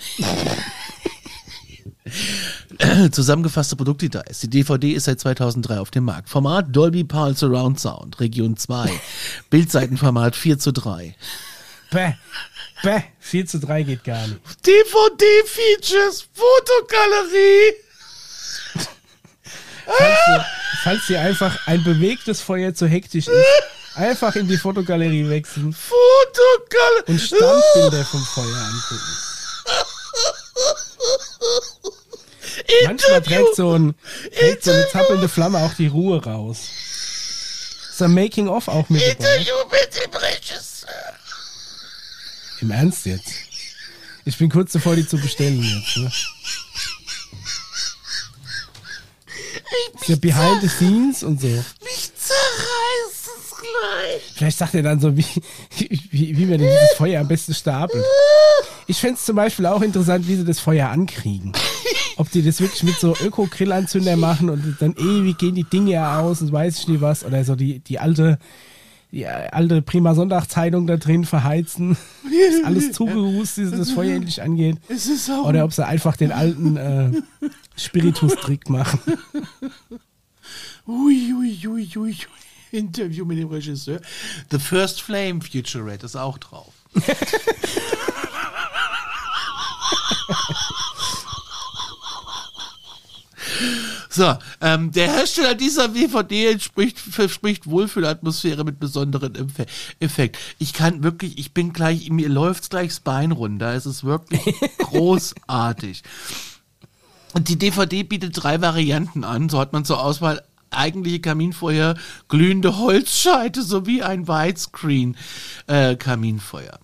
Zusammengefasste Produktdetails. Die DVD ist seit 2003 auf dem Markt. Format Dolby Pulse Surround Sound, Region 2. Bildseitenformat 4 zu 3. Bäh, bäh, 4 zu 3 geht gar nicht. DVD-Features, Fotogalerie. Falls dir, falls dir einfach ein bewegtes Feuer zu hektisch ist, einfach in die Fotogalerie wechseln Fotogalerie. und Standbilder vom Feuer angucken. Manchmal trägt so, ein, trägt so eine zappelnde Flamme auch die Ruhe raus. Ist ein Making-of auch mit dabei? Interview mit dem Regisseur. Im Ernst jetzt? Ich bin kurz davor, die zu bestellen jetzt. Ne? Ist ja behind the scenes und so. Mich zerreißt es gleich. Vielleicht sagt er dann so, wie, wie, wie man denn dieses Feuer am besten stapelt. Ich fände es zum Beispiel auch interessant, wie sie das Feuer ankriegen. Ob die das wirklich mit so Öko-Grillanzünder machen und dann ewig gehen die Dinge ja aus und weiß ich nicht was. Oder so die, die alte, die alte Prima Sonntagszeitung da drin verheizen. Ist alles zugerußt, wie das Feuer endlich angeht. Oder ob sie einfach den alten äh, Spiritus-Trick machen. Ui, ui, ui, ui. Interview mit dem Regisseur. The First Flame Futurette ist auch drauf. So, ähm, der Hersteller dieser DVD entspricht, verspricht Wohlfühlatmosphäre mit besonderen Empfe- Effekt. Ich kann wirklich, ich bin gleich, mir läuft's gleich das Bein runter. Es ist wirklich großartig. Und die DVD bietet drei Varianten an. So hat man zur Auswahl eigentliche Kaminfeuer, glühende Holzscheite sowie ein Widescreen äh, Kaminfeuer.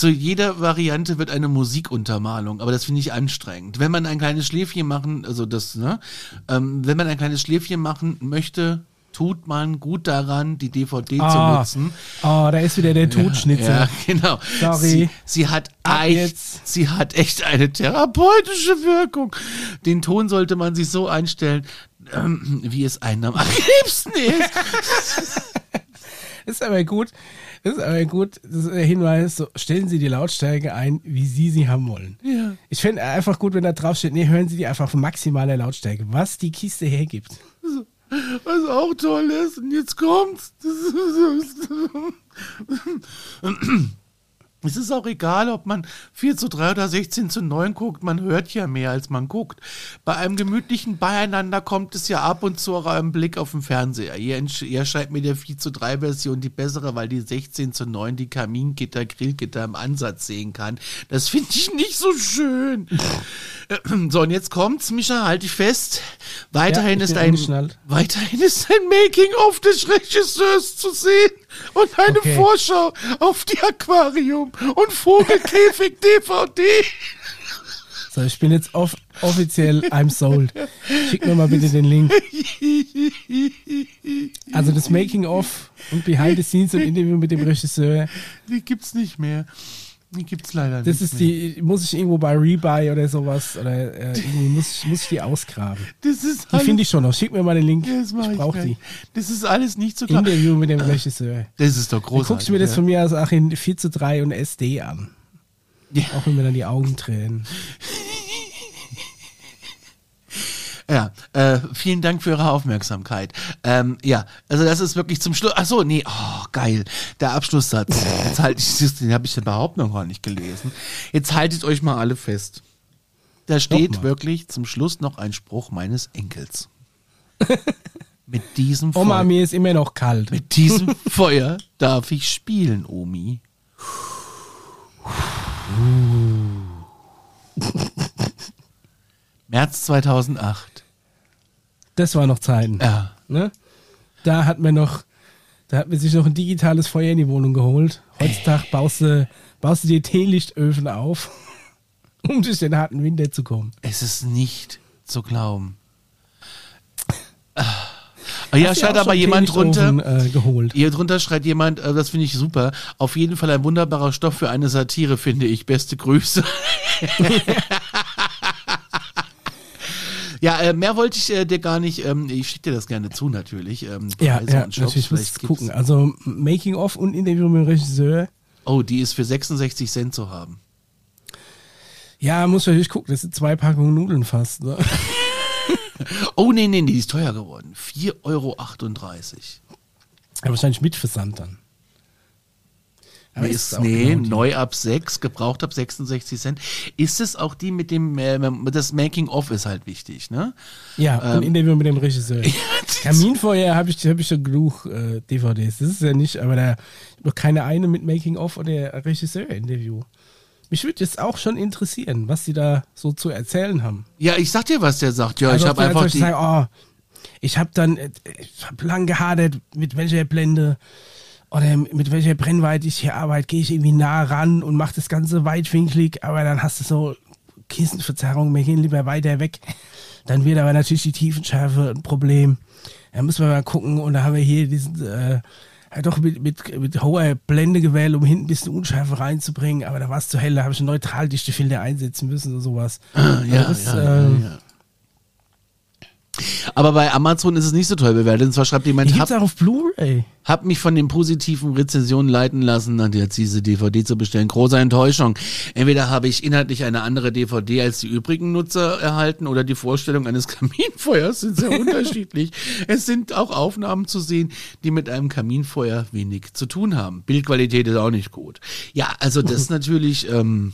Zu jeder Variante wird eine Musikuntermalung, aber das finde ich anstrengend. Wenn man ein kleines Schläfchen machen, also das, ne, ähm, wenn man ein kleines Schläfchen machen möchte, tut man gut daran, die DVD Ah, zu nutzen. oh, da ist wieder der Totschnitzer. Ja, genau. Sorry. Sie, sie hat Ab echt, jetzt. sie hat echt eine therapeutische Wirkung. Den Ton sollte man sich so einstellen, ähm, wie es einem am liebsten ist. Ist aber gut. Das ist aber gut. Das ist der Hinweis, so, stellen Sie die Lautstärke ein, wie Sie sie haben wollen. Ja. Ich fände einfach gut, wenn da drauf steht, nee, hören Sie die einfach auf maximaler Lautstärke, was die Kiste hergibt. Was auch toll ist, und jetzt kommt's. Es ist auch egal, ob man 4 zu 3 oder 16 zu 9 guckt, man hört ja mehr, als man guckt. Bei einem gemütlichen Beieinander kommt es ja ab und zu auch einem Blick auf den Fernseher. Ihr, entsch- ihr scheint mir der 4 zu 3 Version die bessere, weil die 16 zu 9 die Kamingitter, Grillgitter im Ansatz sehen kann. Das finde ich nicht so schön. so, und jetzt kommt's, Micha, halt dich fest. Weiterhin Ja, ich ist ein, weiterhin ist ein Making-of des Regisseurs zu sehen und eine Okay. Vorschau auf die Aquarium- und Vogelkäfig-DVD. So, ich bin jetzt off offiziell I'm sold. Schick mir mal bitte den Link. Also das Making of und Behind the Scenes und Interview mit dem Regisseur. Die gibt's nicht mehr. Die gibt's leider nicht Das ist mehr. die, muss ich irgendwo bei Rebuy oder sowas, oder äh, irgendwie muss, ich- muss ich die ausgraben. Das ist Die finde ich schon noch. Schick mir mal den Link. Das ich brauche die. Das ist alles nicht so klar. Interview mit dem Regisseur. Das ist doch Dann großartig. guckst du mir das von mir aus auch in 4 zu 3 und SD an. Ja. Auch wenn mir dann die Augen tränen. Ja, äh, vielen Dank für Ihre Aufmerksamkeit. Ähm, ja, also das ist wirklich zum Schluss. Ach so, nee, oh, geil. Der Abschlusssatz. Jetzt halt ich, den habe ich überhaupt noch gar nicht gelesen. Jetzt haltet euch mal alle fest. Da steht wirklich zum Schluss noch ein Spruch meines Enkels. Mit diesem Oma, Feuer, mir ist immer noch kalt. mit diesem Feuer darf ich spielen, Omi. März 2008. Das war noch Zeiten. Ja. Ne? Da hat man noch, da hat man sich noch ein digitales Feuer in die Wohnung geholt. Heutzutage baust du, baust du dir Teelichtöfen auf, um durch den harten Winter zu kommen. Es ist nicht zu glauben. Ah, ja, schreibt aber jemand drunter. Äh, geholt. Hier drunter schreibt jemand, äh, das finde ich super. Auf jeden Fall ein wunderbarer Stoff für eine Satire, finde ich. Beste Grüße. ja, äh, mehr wollte ich äh, dir gar nicht. Ähm, ich schicke dir das gerne zu, natürlich. Ähm, Ja, ja natürlich muss ich gucken. Also Making of und Interview mit dem Regisseur. Oh, die ist für 66 Cent zu haben. Ja, muss natürlich gucken. Das sind zwei Packungen Nudeln fast. Ne? Oh, nee, nee, nee, die ist teuer geworden. 4,38 Euro. Ja, wahrscheinlich mit Versand dann. Nee, ist nee genau neu ab 6, gebraucht ab 66 Cent. Ist es auch die mit dem, äh, das Making-of ist halt wichtig, ne? Ja, Ähm, und Interview mit dem Regisseur. das- Kaminfeuer habe ich, hab ich schon genug äh, DVDs. Das ist ja nicht, aber da noch keine eine mit Making-of oder Regisseur-Interview. Mich würde jetzt auch schon interessieren, was sie da so zu erzählen haben. Ja, ich sag dir, was der sagt. Ja, Also ich habe einfach die. sagen, oh, ich habe dann, äh, ich habe lang gehadert, mit welcher Blende oder mit welcher Brennweite ich hier arbeite. Gehe ich irgendwie nah ran und mache das Ganze weitwinklig, aber dann hast du so Kissenverzerrung, wir gehen lieber weiter weg. Dann wird aber natürlich die Tiefenschärfe ein Problem. Da müssen wir mal gucken und da haben wir hier diesen, äh, ja, doch mit, mit, mit hoher Blende gewählt, um hinten ein bisschen Unschärfe reinzubringen, aber da war es zu hell, da habe ich einen Neutraldichtefilter einsetzen müssen oder sowas. ja, das, ja, äh, ja, ja. Aber bei Amazon ist es nicht so toll bewertet. Und zwar schreibt jemand, hab, auf Blu-ray. hab mich von den positiven Rezensionen leiten lassen, dann jetzt diese DVD zu bestellen. Große Enttäuschung. Entweder habe ich inhaltlich eine andere DVD als die übrigen Nutzer erhalten oder die Vorstellung eines Kaminfeuers sind sehr unterschiedlich. Es sind auch Aufnahmen zu sehen, die mit einem Kaminfeuer wenig zu tun haben. Bildqualität ist auch nicht gut. Ja, also das ist natürlich, ähm,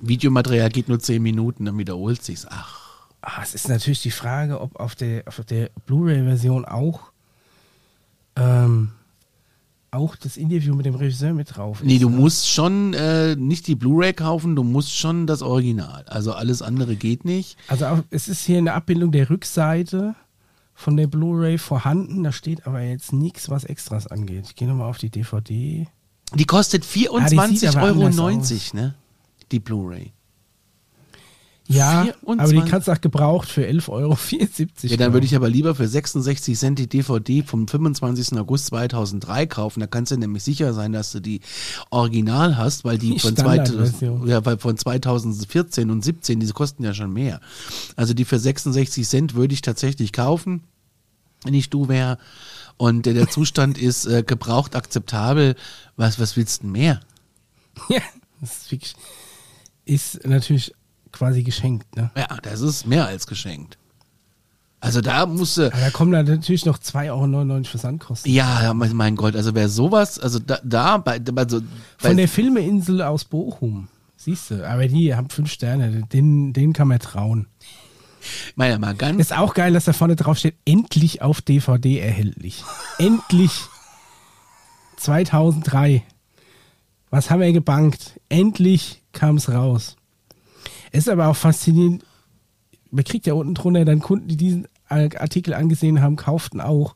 Videomaterial geht nur zehn Minuten, dann wiederholt sich's. Ach. Ah, es ist natürlich die Frage, ob auf der, auf der Blu-ray-Version auch, ähm, auch das Interview mit dem Regisseur mit drauf ist. Nee, du ne? musst schon äh, nicht die Blu-ray kaufen, du musst schon das Original. Also alles andere geht nicht. Also auch, es ist hier eine Abbildung der Rückseite von der Blu-ray vorhanden. Da steht aber jetzt nichts, was Extras angeht. Ich gehe nochmal auf die DVD. Die kostet Ah, die sieht 24,90 aber Euro, anders ne? Die Blu-ray. Ja, 24. aber die kannst du auch gebraucht für 11,74 Euro. Ja, dann würde ich aber lieber für 66 Cent die DVD vom 25. August 2003 kaufen. Da kannst du nämlich sicher sein, dass du die Original hast, weil die, Die von, ja, weil von 2014 und 17, die kosten ja schon mehr. Also die für 66 Cent würde ich tatsächlich kaufen, wenn ich du wäre. Und der, der Zustand ist äh, gebraucht akzeptabel. Was, was willst du denn mehr? Ja, das ist wirklich, ist natürlich quasi geschenkt, ne? Ja, das ist mehr als geschenkt. Also da musste. Da kommen dann natürlich noch 2,99 Euro Versandkosten. Ja, mein Gott, also wer sowas, also da, da bei, also bei, Von der Filmeinsel aus Bochum. Siehst du, aber die haben fünf Sterne, den, den kann man trauen. meine mal ganz, Ist auch geil, dass da vorne drauf steht, endlich auf DVD erhältlich. endlich 2003. Was haben wir gebankt? Endlich kam es raus. Es ist aber auch faszinierend. Man kriegt ja unten drunter dann Kunden, die diesen Artikel angesehen haben, kauften auch,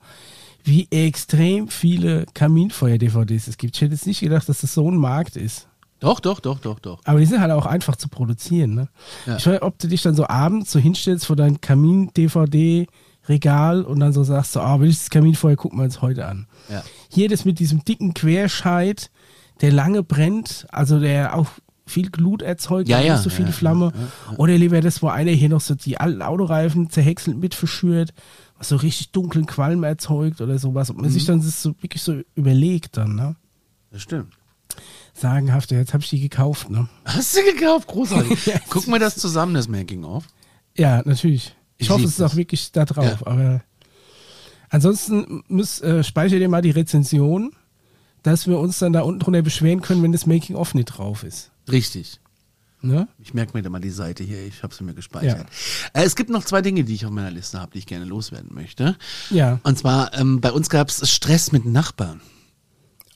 wie extrem viele Kaminfeuer-DVDs es gibt. Ich hätte jetzt nicht gedacht, dass das so ein Markt ist. doch, doch, doch, doch, doch. Aber die sind halt auch einfach zu produzieren. Ne? Ja. Ich weiß, ob du dich dann so abends so hinstellst vor dein Kamin-DVD-Regal und dann so sagst, so, ah, will ich das Kaminfeuer, gucken wir uns heute an. Ja. Hier das mit diesem dicken Querscheit, der lange brennt, also der auch viel Glut erzeugt, Ja, ja, nicht so viel ja, Flamme. Oder lieber das, wo einer hier noch so die alten Autoreifen zerhäckselt mit verschürt, was so richtig dunklen Qualm erzeugt oder sowas. Und man Mhm. sich dann das so wirklich so überlegt dann, ne? Das stimmt. Sagenhaft, jetzt habe ich die gekauft, ne? Hast du gekauft? Großartig. Gucken wir das zusammen, das Making-of. Ja, natürlich. Ich Ich hoffe, es ist auch wirklich da drauf. Aber ansonsten äh, speicher dir mal die Rezension, dass wir uns dann da unten drunter beschweren können, wenn das Making-of nicht drauf ist. Richtig. Ne? Ich merke mir da mal die Seite hier, ich habe sie mir gespeichert. Äh, es gibt noch zwei Dinge, die ich auf meiner Liste habe, die ich gerne loswerden möchte. Ja. Und zwar, ähm, bei uns gab es Stress mit Nachbarn.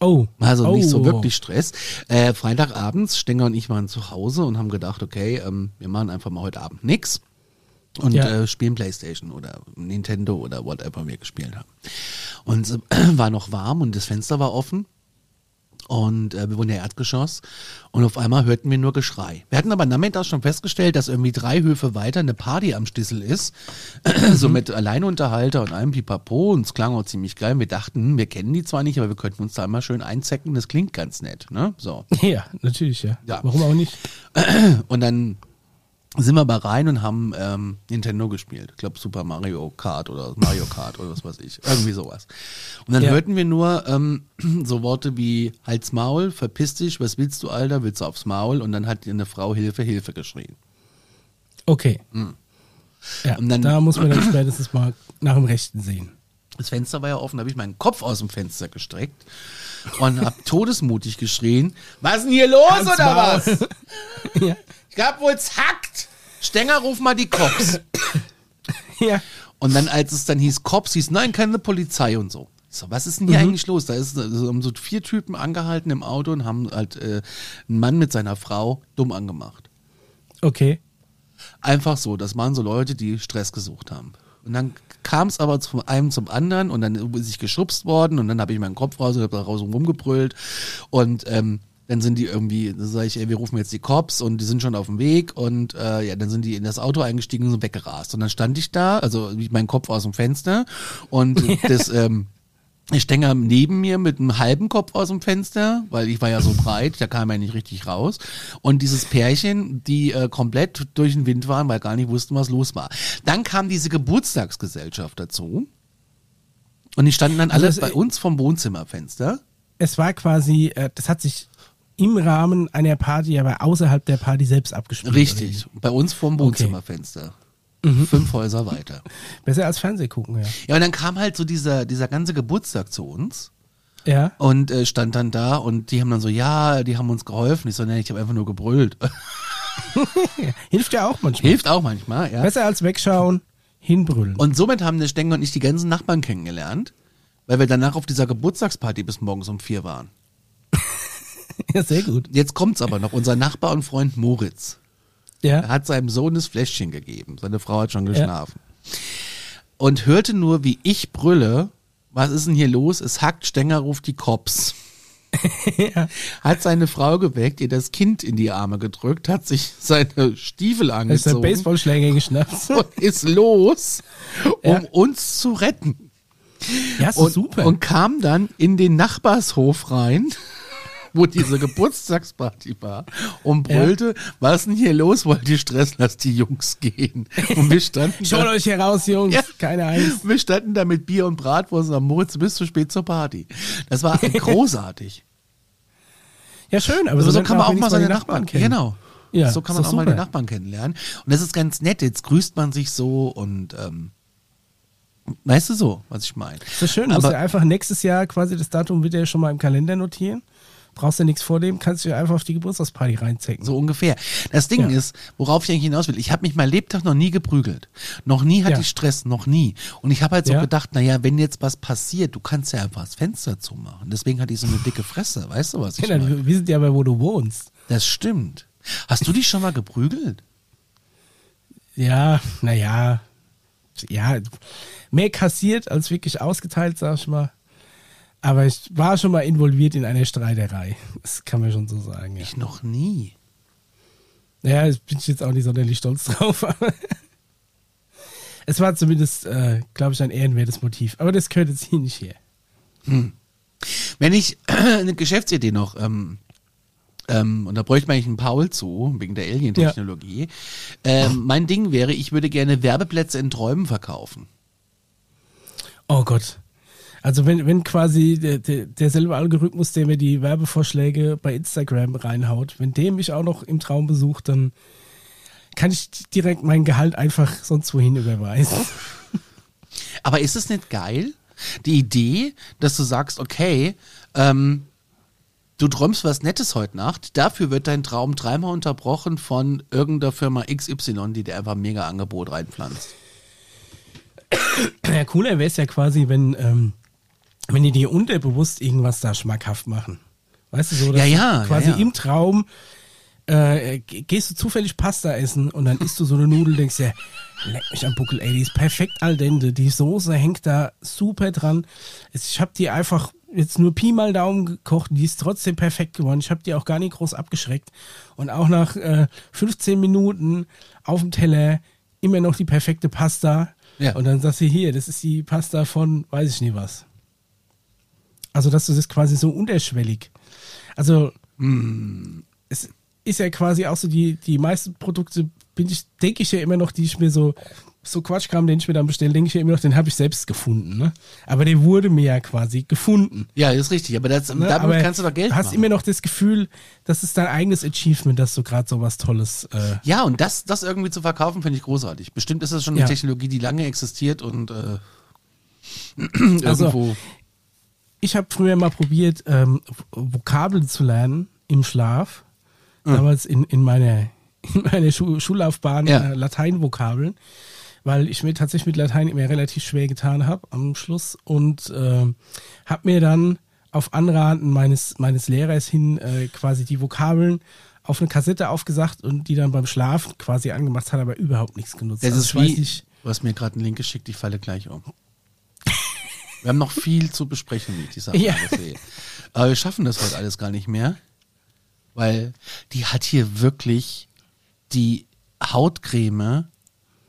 Oh. Also oh. nicht so wirklich Stress. Äh, Freitagabends, Stenger und ich waren zu Hause und haben gedacht, okay, ähm, wir machen einfach mal heute Abend nix und Ja. äh, spielen Playstation oder Nintendo oder whatever wir gespielt haben. Und es war noch warm und das Fenster war offen. Und äh, wir wohnen ja Erdgeschoss und auf einmal hörten wir nur Geschrei. Wir hatten aber nachmittags schon festgestellt, dass irgendwie drei Höfe weiter eine Party am Stissel ist. so mit Alleinunterhalter und allem Pipapo und es klang auch ziemlich geil. Wir dachten, wir kennen die zwar nicht, aber wir könnten uns da mal schön einzecken, das klingt ganz nett. Ne? So. Ja, natürlich, ja. Ja. Warum auch nicht? Und dann sind wir aber rein und haben ähm, Nintendo gespielt. Ich glaube Super Mario Kart oder Mario Kart oder was weiß ich. Irgendwie sowas. Und dann Ja. hörten wir nur ähm, so Worte wie Halt's Maul, verpiss dich, was willst du, Alter? Willst du aufs Maul? Und dann hat eine Frau Hilfe, Hilfe geschrien. Okay. Ja, Und dann- da muss man dann spätestens mal nach dem Rechten sehen. Das Fenster war ja offen, da habe ich meinen Kopf aus dem Fenster gestreckt und hab todesmutig geschrien, was ist denn hier los Halt's oder Maul. was? ja. Ich hab wohl zackt. Stenger, ruf mal die Cops. ja. Und dann, als es dann hieß Cops, hieß, nein, keine Polizei und so. Ich so, was ist denn hier eigentlich los? Da ist also, haben so vier Typen angehalten im Auto und haben halt äh, einen Mann mit seiner Frau dumm angemacht. Okay. Einfach so, das waren so Leute, die Stress gesucht haben. Und dann kam es aber zum einem zum anderen und dann ist ich geschubst worden und dann habe ich meinen Kopf raus und habe da raus rumgebrüllt und ähm, dann sind die irgendwie, da sage ich, ey, wir rufen jetzt die Cops und die sind schon auf dem Weg und äh, ja, dann sind die in das Auto eingestiegen und sind weggerast. Und dann stand ich da, also mein Kopf aus dem Fenster und das, ähm, Stenger neben mir mit einem halben Kopf aus dem Fenster, weil ich war ja so breit, da kam er nicht richtig raus. Und dieses Pärchen, die äh, komplett durch den Wind waren, weil gar nicht wussten, was los war. Dann kam diese Geburtstagsgesellschaft dazu. Und die standen dann alle Also bei uns vom Wohnzimmerfenster. Es war quasi, äh, das hat sich im Rahmen einer Party, aber außerhalb der Party selbst abgespielt. Richtig, bei uns vom Okay. Wohnzimmerfenster. Fünf Häuser weiter. Besser als Fernseh gucken, ja. Ja, und dann kam halt so dieser, dieser ganze Geburtstag zu uns. Ja. Und äh, stand dann da und die haben dann so, ja, die haben uns geholfen. Ich so, nee, ich habe einfach nur gebrüllt. Hilft ja auch manchmal. Hilft auch manchmal, ja. Besser als wegschauen, hinbrüllen. Und somit haben der Stenger und ich die ganzen Nachbarn kennengelernt, weil wir danach auf dieser Geburtstagsparty bis morgens um vier waren. ja, sehr gut. Jetzt kommt's aber noch, unser Nachbar und Freund Moritz. Ja. hat seinem Sohn das Fläschchen gegeben. Seine Frau hat schon geschlafen. Und hörte nur, wie ich brülle, was ist denn hier los? Es hackt, Stenger ruft die Cops. Hat seine Frau geweckt, ihr das Kind in die Arme gedrückt, hat sich seine Stiefel Da ist der angezogen Baseballschläger geschnappt. und ist los, um Ja. uns zu retten. Ja, ist Und, super. und kam dann in den Nachbarshof rein, wo diese Geburtstagsparty war und brüllte, was ist denn hier los? Wollt ihr Stress? Lasst die Jungs gehen. Und wir standen, Schaut da, euch hier raus, Jungs. Ja. Keine Angst. wir standen da mit Bier und Bratwurst am Moritz bis zu spät zur Party. Das war großartig. Ja, schön, aber Also so lernt kann man auch mal seine die Nachbarn kennen. Genau. Ja, so kann man auch doch mal die super. Nachbarn kennenlernen. Und das ist ganz nett. Jetzt grüßt man sich so und ähm, weißt du so, was ich meine. Das ist schön, musst Aber du einfach nächstes Jahr quasi das Datum wird ja schon mal im Kalender notieren. Brauchst du nichts vornehmen, kannst du ja einfach auf die Geburtstagsparty reinzecken. so ungefähr. Das Ding Ja. ist, worauf ich eigentlich hinaus will, ich habe mich mein Lebtag noch nie geprügelt. Noch nie hatte Ja. ich Stress, noch nie. Und ich habe halt so Ja. gedacht, naja, wenn jetzt was passiert, du kannst ja einfach das Fenster zumachen. Deswegen hatte ich so eine dicke Fresse, weißt du, was ich Ja, meine? wir sind ja aber, wo du wohnst. Das stimmt. Hast du dich schon mal geprügelt? Ja, naja. Ja, mehr kassiert als wirklich ausgeteilt, sag ich mal. Aber ich war schon mal involviert in eine Streiterei. Das kann man schon so sagen. Ja, Ich noch nie. ja da bin ich jetzt auch nicht sonderlich stolz drauf. es war zumindest, äh, glaube ich, ein ehrenwertes Motiv. Aber das gehört jetzt hier nicht her. Wenn ich eine Geschäftsidee noch, ähm, ähm, und da bräuchte man eigentlich einen Paul zu, wegen der Alien-Technologie. Ähm, mein Ding wäre, ich würde gerne Werbeplätze in Träumen verkaufen. Oh Gott. Also wenn, wenn quasi der, der, derselbe Algorithmus, der mir die Werbevorschläge bei Instagram reinhaut, wenn der mich auch noch im Traum besucht, dann kann ich direkt mein Gehalt einfach sonst wohin überweisen. Aber ist es nicht geil? Die Idee, dass du sagst, okay, ähm, du träumst was Nettes heute Nacht, dafür wird dein Traum dreimal unterbrochen von irgendeiner Firma XY, die dir einfach ein mega Angebot reinpflanzt. Ja, cooler wäre es ja quasi, wenn, ähm, wenn die dir unterbewusst irgendwas da schmackhaft machen. Weißt du, so, Ja, ja, quasi ja, ja. im Traum äh, ge- gehst du zufällig Pasta essen und dann isst du so eine Nudel, denkst dir, leck mich am Buckel, ey, die ist perfekt al dente, die Soße hängt da super dran. Ich habe die einfach jetzt nur Pi mal Daumen gekocht, die ist trotzdem perfekt geworden. Ich habe die auch gar nicht groß abgeschreckt. Und auch nach äh, 15 Minuten auf dem Teller immer noch die perfekte Pasta. Ja. Und dann sagst du hier, das ist die Pasta von weiß ich nie was. Also, dass du das quasi so unterschwellig. Also, es ist ja quasi auch so, die, die meisten Produkte, bin ich, denke ich ja immer noch, die ich mir so, so Quatschkram, den ich mir dann bestelle, denke ich ja immer noch, den habe ich selbst gefunden. Ne? Aber der wurde mir ja quasi gefunden. Ja, ist richtig, aber das, Ne? damit Aber kannst du doch Geld Du hast machen. immer noch das Gefühl, das ist dein eigenes Achievement, dass du gerade so was Tolles. Äh, Ja, und das, das irgendwie zu verkaufen, finde ich großartig. Bestimmt ist das schon eine Ja. Technologie, die lange existiert und äh, Also, irgendwo. Ich habe früher mal probiert, ähm, Vokabeln zu lernen im Schlaf. Ah. Damals in, in meiner, in meiner Schu Schullaufbahn Ja. äh, Lateinvokabeln, weil ich mir tatsächlich mit Latein immer relativ schwer getan habe am Schluss und äh, habe mir dann auf Anraten meines, meines Lehrers hin äh, quasi die Vokabeln auf eine Kassette aufgesagt und die dann beim Schlafen quasi angemacht hat, aber überhaupt nichts genutzt. Das Also ist ich wie, nicht, du hast mir gerade einen Link geschickt, ich falle gleich um. Wir haben noch viel zu besprechen, wie ich die Sache Ja. sehe. Aber wir schaffen das heute alles gar nicht mehr, weil die hat hier wirklich die Hautcreme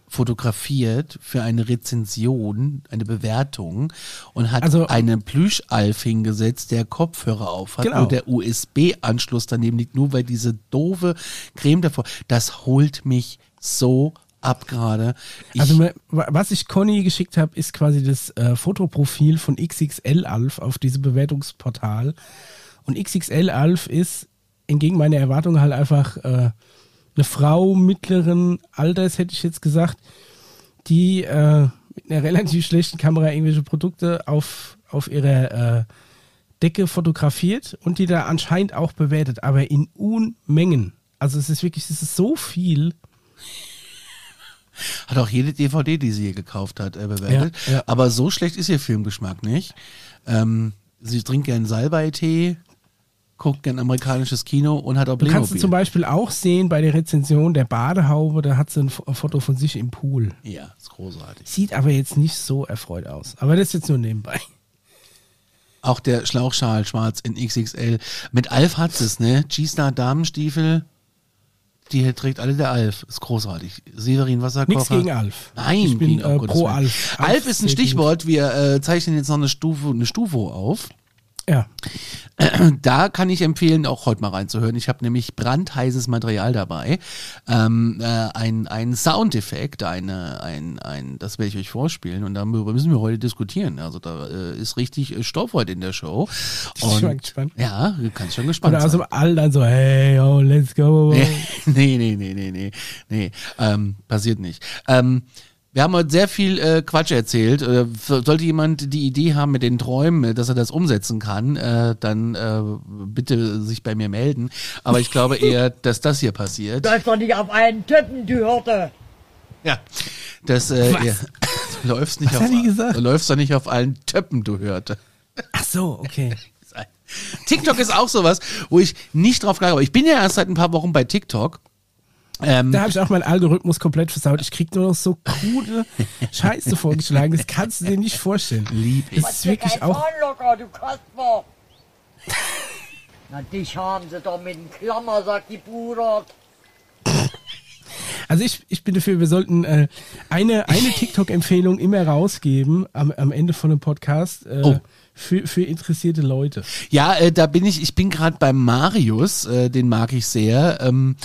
fotografiert für eine Rezension, eine Bewertung und hat Also- einen Plüschalf hingesetzt, der Kopfhörer auf hat Genau. und der USB-Anschluss daneben liegt, nur weil diese doofe Creme davor, das holt mich so ab gerade. Also was ich Conny geschickt habe, ist quasi das äh, Fotoprofil von XXL Alf auf diesem Bewertungsportal. Und XXL Alf ist entgegen meiner Erwartungen halt einfach äh, eine Frau mittleren Alters, hätte ich jetzt gesagt, die äh, mit einer relativ schlechten Kamera irgendwelche Produkte auf, auf ihrer äh, Decke fotografiert und die da anscheinend auch bewertet, aber in Unmengen. Also es ist wirklich, es ist so viel. Hat auch jede DVD, die sie hier gekauft hat, äh, bewertet. Ja, ja. Aber so schlecht ist ihr Filmgeschmack nicht. Ähm, sie trinkt gern Salbei-Tee, guckt gern amerikanisches Kino und hat auch Du kannst Playmobil. du zum Beispiel auch sehen bei der Rezension der Badehaube, da hat sie ein Foto von sich im Pool. ja, ist großartig. Sieht aber jetzt nicht so erfreut aus. Aber das ist jetzt nur nebenbei. Auch der Schlauchschal schwarz in XXL. Mit Alf hat es, ne? G-Star Damenstiefel, die trägt alle der Alf. Ist großartig. Severin Wasserkocher. Nichts gegen Alf. Nein, ich bin gegen- äh, oh Gottes pro Willen. Alf. Alf ist ein Stichwort. Wir äh, zeichnen jetzt noch eine Stufe, eine Stufe auf. Ja. Da kann ich empfehlen, auch heute mal reinzuhören. Ich habe nämlich brandheißes Material dabei. Ähm, äh, ein, ein Soundeffekt, eine, ein, ein, das werde ich euch vorspielen und darüber müssen wir heute diskutieren. Also da äh, ist richtig äh, Stoff heute in der Show. Ich bin gespannt. Ja, du kannst schon gespannt Oder aus sein. dem All dann so, hey, oh, let's go. Nee, nee, nee, nee, nee, nee, nee. Ähm, passiert nicht. Ähm, wir haben heute sehr viel äh, Quatsch erzählt. Äh, sollte jemand die Idee haben mit den Träumen, äh, dass er das umsetzen kann, äh, dann äh, bitte sich bei mir melden. Aber ich glaube eher, dass das hier passiert. Läuft doch nicht auf einen Typen, die Hürde. Ja. Das, äh, Was? ja, du läufst nicht Was auf gesagt? Du läufst doch nicht auf allen Töppen, du hörte. Ach so, okay. TikTok ist auch sowas, wo ich nicht drauf glaube. Ich bin ja erst seit ein paar Wochen bei TikTok. Ähm, Da habe ich auch meinen Algorithmus komplett versaut. Ich krieg nur noch so krude Scheiße vorgeschlagen. Das kannst du dir nicht vorstellen. Lieb ich. Das ist wirklich auch. Zahnlocker, du Kasper. Na, dich haben sie doch mit dem Klammersack gepudert. Also ich, ich bin dafür, wir sollten äh, eine, eine TikTok-Empfehlung immer rausgeben am, am Ende von einem Podcast äh, Oh. für, für interessierte Leute. Ja, äh, da bin ich, ich bin gerade beim Marius, äh, den mag ich sehr. Ähm,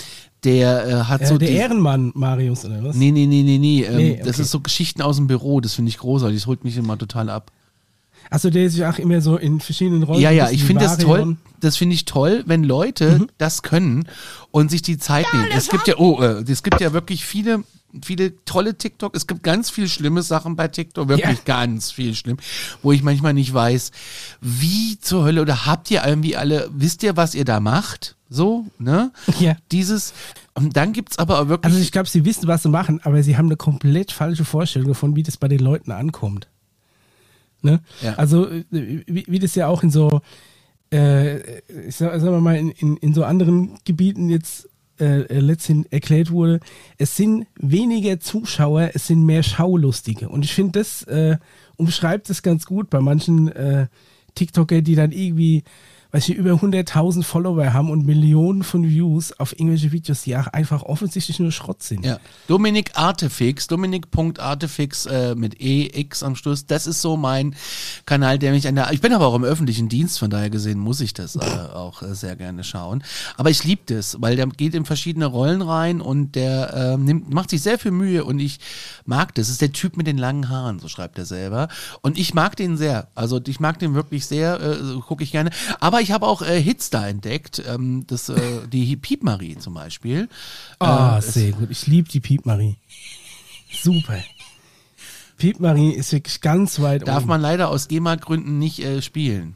der äh, hat Äh, so der die, Ehrenmann, Marius, oder was? Nee, nee, nee, nee, nee. Ähm, Nee, Das okay. ist so Geschichten aus dem Büro, das finde ich großartig, das holt mich immer total ab. Achso, der sich auch immer so in verschiedenen Rollen. Ja, ja, ich finde das toll. Das finde ich toll, wenn Leute Mhm. das können und sich die Zeit nehmen. Es gibt ja, oh, äh, es gibt ja wirklich viele, viele tolle TikTok. Es gibt ganz viel schlimme Sachen bei TikTok, wirklich Ja. ganz viel schlimm, wo ich manchmal nicht weiß, wie zur Hölle oder habt ihr irgendwie alle, wisst ihr, was ihr da macht? So, ne? Ja. Dieses, und dann gibt's aber auch wirklich. Also ich glaube, sie wissen, was sie machen, aber sie haben eine komplett falsche Vorstellung davon, wie das bei den Leuten ankommt. Ne? Ja. Also äh, wie, wie das ja auch in so, äh, ich sag, sagen wir mal, in, in, in so anderen Gebieten jetzt äh, äh, letztendlich erklärt wurde, es sind weniger Zuschauer, es sind mehr Schaulustige. Und ich finde, das äh, umschreibt es ganz gut bei manchen äh, TikToker, die dann irgendwie, weiß ich, über 100.000 Follower haben und Millionen von Views auf irgendwelche Videos, die auch einfach offensichtlich nur Schrott sind. Ja. Dominik Artefix, Dominik.artefix äh, mit EX am Schluss, das ist so mein Kanal, der mich an der, ich bin aber auch im öffentlichen Dienst, von daher gesehen muss ich das äh, auch äh, sehr gerne schauen. Aber ich liebe das, weil der geht in verschiedene Rollen rein und der äh, nimmt, macht sich sehr viel Mühe und ich mag das. Das ist der Typ mit den langen Haaren, so schreibt er selber. Und ich mag den sehr. Also ich mag den wirklich sehr, äh, gucke ich gerne. Aber ich habe auch äh, Hits da entdeckt, ähm, das, äh, die Piep Marie zum Beispiel. Ah, Äh, sehr gut. Ich liebe die Piep Marie. Super. Piep Marie ist wirklich ganz weit Darf oben. man leider aus GEMA-Gründen nicht äh, spielen.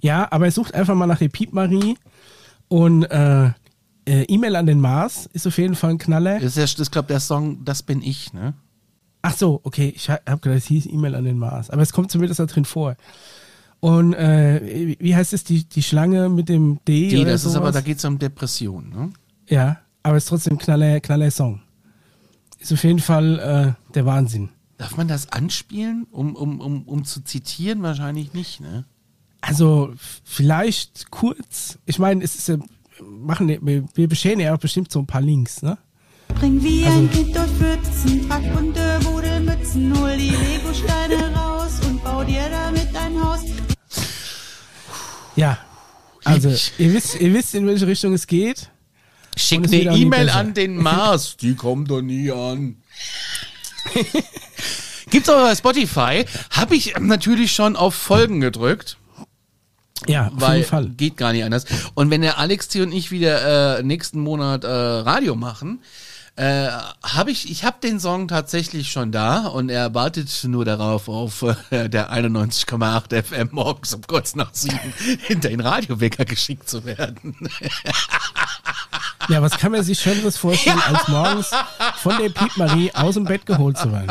Ja, aber sucht einfach mal nach der Piep Marie und äh, äh, E-Mail an den Mars ist auf jeden Fall ein Knaller. Das ist, ja- ist glaube der Song Das bin ich, ne? Ach so, okay, ich habe gedacht, es hieß E-Mail an den Mars, aber es kommt zumindest da drin vor. Und äh, wie- heißt es, die, die Schlange mit dem D? Die, oder das ist aber, sowas? da geht es um Depression, ne? Ja, aber es ist trotzdem ein knaller, knaller Song. Ist auf jeden Fall äh, der Wahnsinn. Darf man das anspielen, um, um, um, um zu zitieren? Wahrscheinlich nicht, ne? Also vielleicht kurz. Ich meine, es ist ja, machen wir, wir bescheren ja auch bestimmt so ein paar Links, ne? Spring wie Also- ein Kind durch Pfützen, pack bunte Budelmützen, hol die Legosteine raus und bau dir. Ja. Also, ihr wisst, ihr wisst, in welche Richtung es geht. Schick Und es eine E-Mail an den Mars. Die kommt doch nie an. Gibt's auch bei Spotify. Habe ich natürlich schon auf Folgen gedrückt. Ja, auf weil jeden Fall. geht gar nicht anders. Und wenn der Alex T und ich wieder äh, nächsten Monat äh, Radio machen, äh, habe ich, ich habe den Song tatsächlich schon da und er wartet nur darauf, auf äh, der 91,8 FM morgens um kurz nach sieben hinter den Radiowecker geschickt zu werden. Ja, was kann man sich Schöneres vorstellen, als morgens von der Piep Marie aus dem Bett geholt zu werden?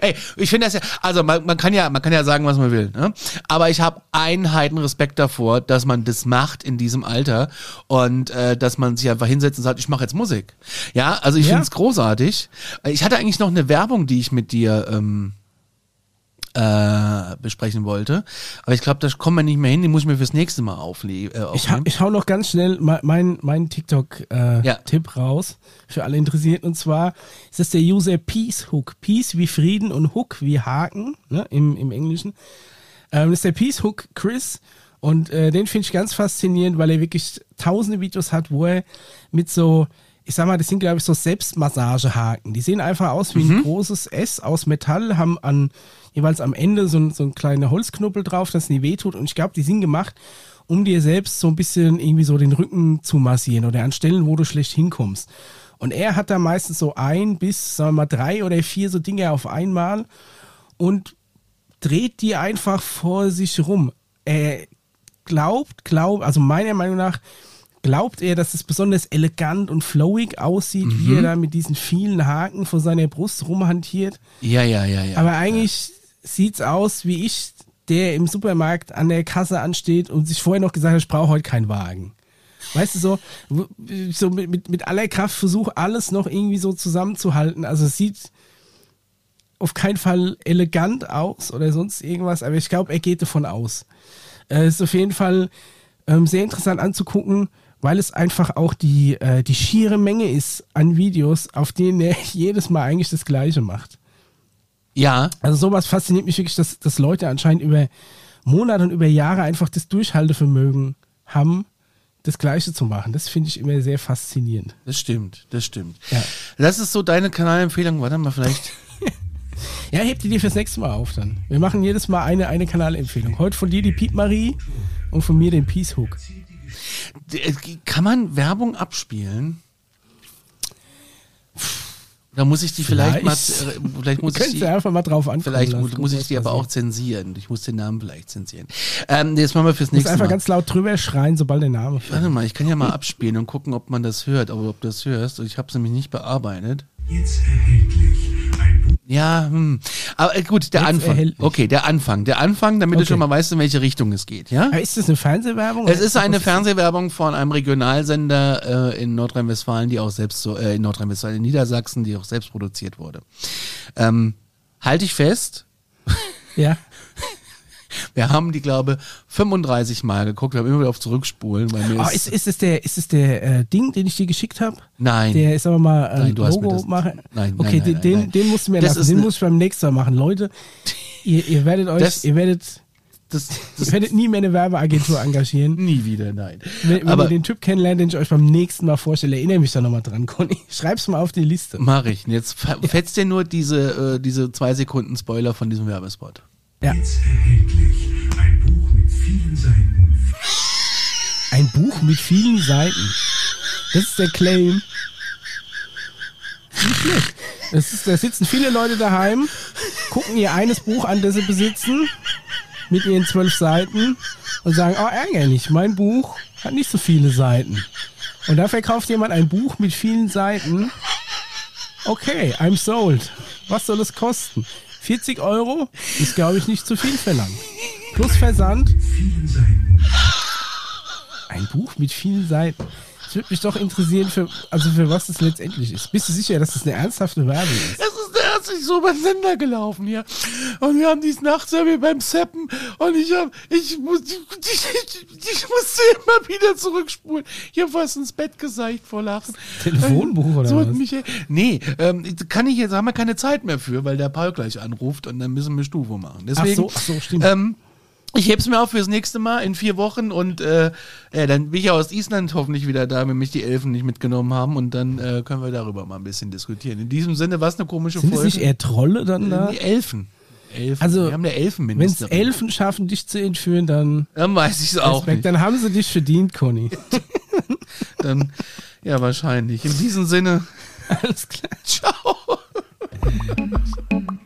Ey, ich finde das ja, also man, man kann ja, man kann ja sagen, was man will, ne? Aber ich habe einen Heidenrespekt davor, dass man das macht in diesem Alter und äh, dass man sich einfach hinsetzt und sagt, ich mache jetzt Musik. Ja, also ich Ja. finde es großartig. Ich hatte eigentlich noch eine Werbung, die ich mit dir ähm, äh, besprechen wollte, aber ich glaube, da kommen wir nicht mehr hin. Die muss ich mir fürs nächste Mal aufle äh, Ich, aufnehmen. ich hau noch ganz schnell mein, mein, mein TikTok-Tipp äh, Ja. Raus für alle Interessierten. Und zwar ist das der User Peace Hook. Peace wie Frieden und Hook wie Haken ne, im, im Englischen. Ähm, das ist der Peace Hook Chris. Und äh, den finde ich ganz faszinierend, weil er wirklich tausende Videos hat, wo er mit so, ich sag mal, das sind glaube ich so Selbstmassagehaken. Die sehen einfach aus wie ein großes S aus Metall, haben an jeweils am Ende so, ein- so ein kleiner Holzknubbel drauf, das nie wehtut. Und ich glaube, die sind gemacht, um dir selbst so ein bisschen irgendwie so den Rücken zu massieren oder an Stellen, wo du schlecht hinkommst. Und er hat da meistens so ein bis, sagen wir mal, drei oder vier so Dinge auf einmal und dreht die einfach vor sich rum. Er glaubt, glaubt, also meiner Meinung nach, glaubt er, dass es besonders elegant und flowig aussieht, wie er da mit diesen vielen Haken vor seiner Brust rumhantiert. ja, ja, ja, ja. Aber eigentlich sieht's aus wie ich, der im Supermarkt an der Kasse ansteht und sich vorher noch gesagt hat, ich brauche heute keinen Wagen. Weißt du, so, so mit, mit, mit aller Kraft versuch alles noch irgendwie so zusammenzuhalten. Also es sieht auf keinen Fall elegant aus oder sonst irgendwas, aber ich glaube, er geht davon aus. Äh, ist auf jeden Fall ähm, sehr interessant anzugucken, weil es einfach auch die, äh, die schiere Menge ist an Videos, auf denen er jedes Mal eigentlich das Gleiche macht. Ja, Also sowas fasziniert mich wirklich, dass, dass Leute anscheinend über Monate und über Jahre einfach das Durchhaltevermögen haben, das Gleiche zu machen. Das finde ich immer sehr faszinierend. das stimmt, das stimmt. Ja. Das ist so deine Kanalempfehlung. Warte mal, vielleicht. Ja, heb die dir fürs nächste Mal auf dann. Wir machen jedes Mal eine, eine Kanalempfehlung. Heute von dir die Piet Marie und von mir den Peace Hook. Kann man Werbung abspielen? Da muss ich die vielleicht, Vielleicht. mal, äh, vielleicht muss ich Könntest die, du einfach mal drauf ankommen vielleicht lassen, muss, ich die aber auch zensieren. Ich muss den Namen vielleicht zensieren. Ähm, jetzt machen wir fürs nächste einfach Mal. ganz laut drüber schreien, sobald der Name fällt. Warte mal, ich kann ja mal abspielen und gucken, ob man das hört, aber ob du das hörst. Ich habe es nämlich nicht bearbeitet. Jetzt erhältlich. Ja, hm. aber äh, gut, der Jetzt Anfang. erhältlich. Okay, der Anfang. Der Anfang, damit du Okay. schon mal weißt, in welche Richtung es geht, ja? Aber ist das eine Fernsehwerbung? Es ist eine Fernsehwerbung von einem Regionalsender äh, in Nordrhein-Westfalen, die auch selbst so, äh, in Nordrhein-Westfalen, in Niedersachsen, die auch selbst produziert wurde. Ähm, halte ich fest, Ja. wir haben die, glaube 35 Mal geguckt, haben immer wieder auf zurückspulen, weil mir Oh, ist, ist, es der, ist es der äh, Ding, den ich dir geschickt habe? Nein. Der ist aber mal äh, Nein, du hast Logo das- machen. Nein, Okay, nein, nein, den, nein, den musst du mir Das lassen. Den muss ich beim nächsten Mal machen. Leute, ihr, ihr werdet euch, Das- ihr werdet, das, ihr das werdet nie mehr eine Werbeagentur engagieren. nie wieder, nein. Wenn, wenn Aber ihr den Typ kennenlernt, den ich euch beim nächsten Mal vorstelle, erinnere mich da nochmal dran, Conny. Schreib's mal auf die Liste. mach ich. Jetzt fe- fetzt dir nur diese, äh, diese zwei Sekunden Spoiler von diesem Werbespot. Ja. jetzt erhältlich. Ein Buch mit vielen Seiten. Ein Buch mit vielen Seiten. Das ist der Claim. Nicht schlecht. Das ist, da sitzen viele Leute daheim, gucken ihr eines Buch an, das sie besitzen, mit ihren zwölf Seiten und sagen, oh ärgerlich, mein Buch hat nicht so viele Seiten. Und da verkauft jemand ein Buch mit vielen Seiten. Okay, I'm sold. Was soll es kosten? 40 Euro ist, glaube ich, nicht zu viel verlangt. Plus Versand. Ein Buch mit vielen Seiten. Es würde mich doch interessieren, für, also für was das letztendlich ist. Bist du sicher, dass das eine ernsthafte Werbung ist? Das ist eine da ist so den Sender gelaufen hier. Und wir haben dies nachts irgendwie beim Seppen und ich hab, ich muss, ich, ich, ich musste immer wieder zurückspulen. Ich hab fast ins Bett geseicht vor Lachen. Telefonbuch oder so was? Mich, nee, ähm, kann ich jetzt, haben wir keine Zeit mehr für, weil der Paul gleich anruft und dann müssen wir Stufe machen. Deswegen, so, ach so, stimmt. Ähm, ich heb's mir auf fürs nächste Mal in vier Wochen und äh, ja, dann bin ich ja aus Island hoffentlich wieder da, wenn mich die Elfen nicht mitgenommen haben und dann äh, können wir darüber mal ein bisschen diskutieren. In diesem Sinne, was eine komische Sind Folge. nicht eher Trolle dann da? Die Elfen. Elfen. Also, wir haben eine Wenn es Elfenministerin. Elfen schaffen, dich zu entführen, dann, Dann weiß ich es auch Respekt, nicht. dann haben sie dich verdient, Conny. Dann, ja, wahrscheinlich. In diesem Sinne, Alles klar. ciao.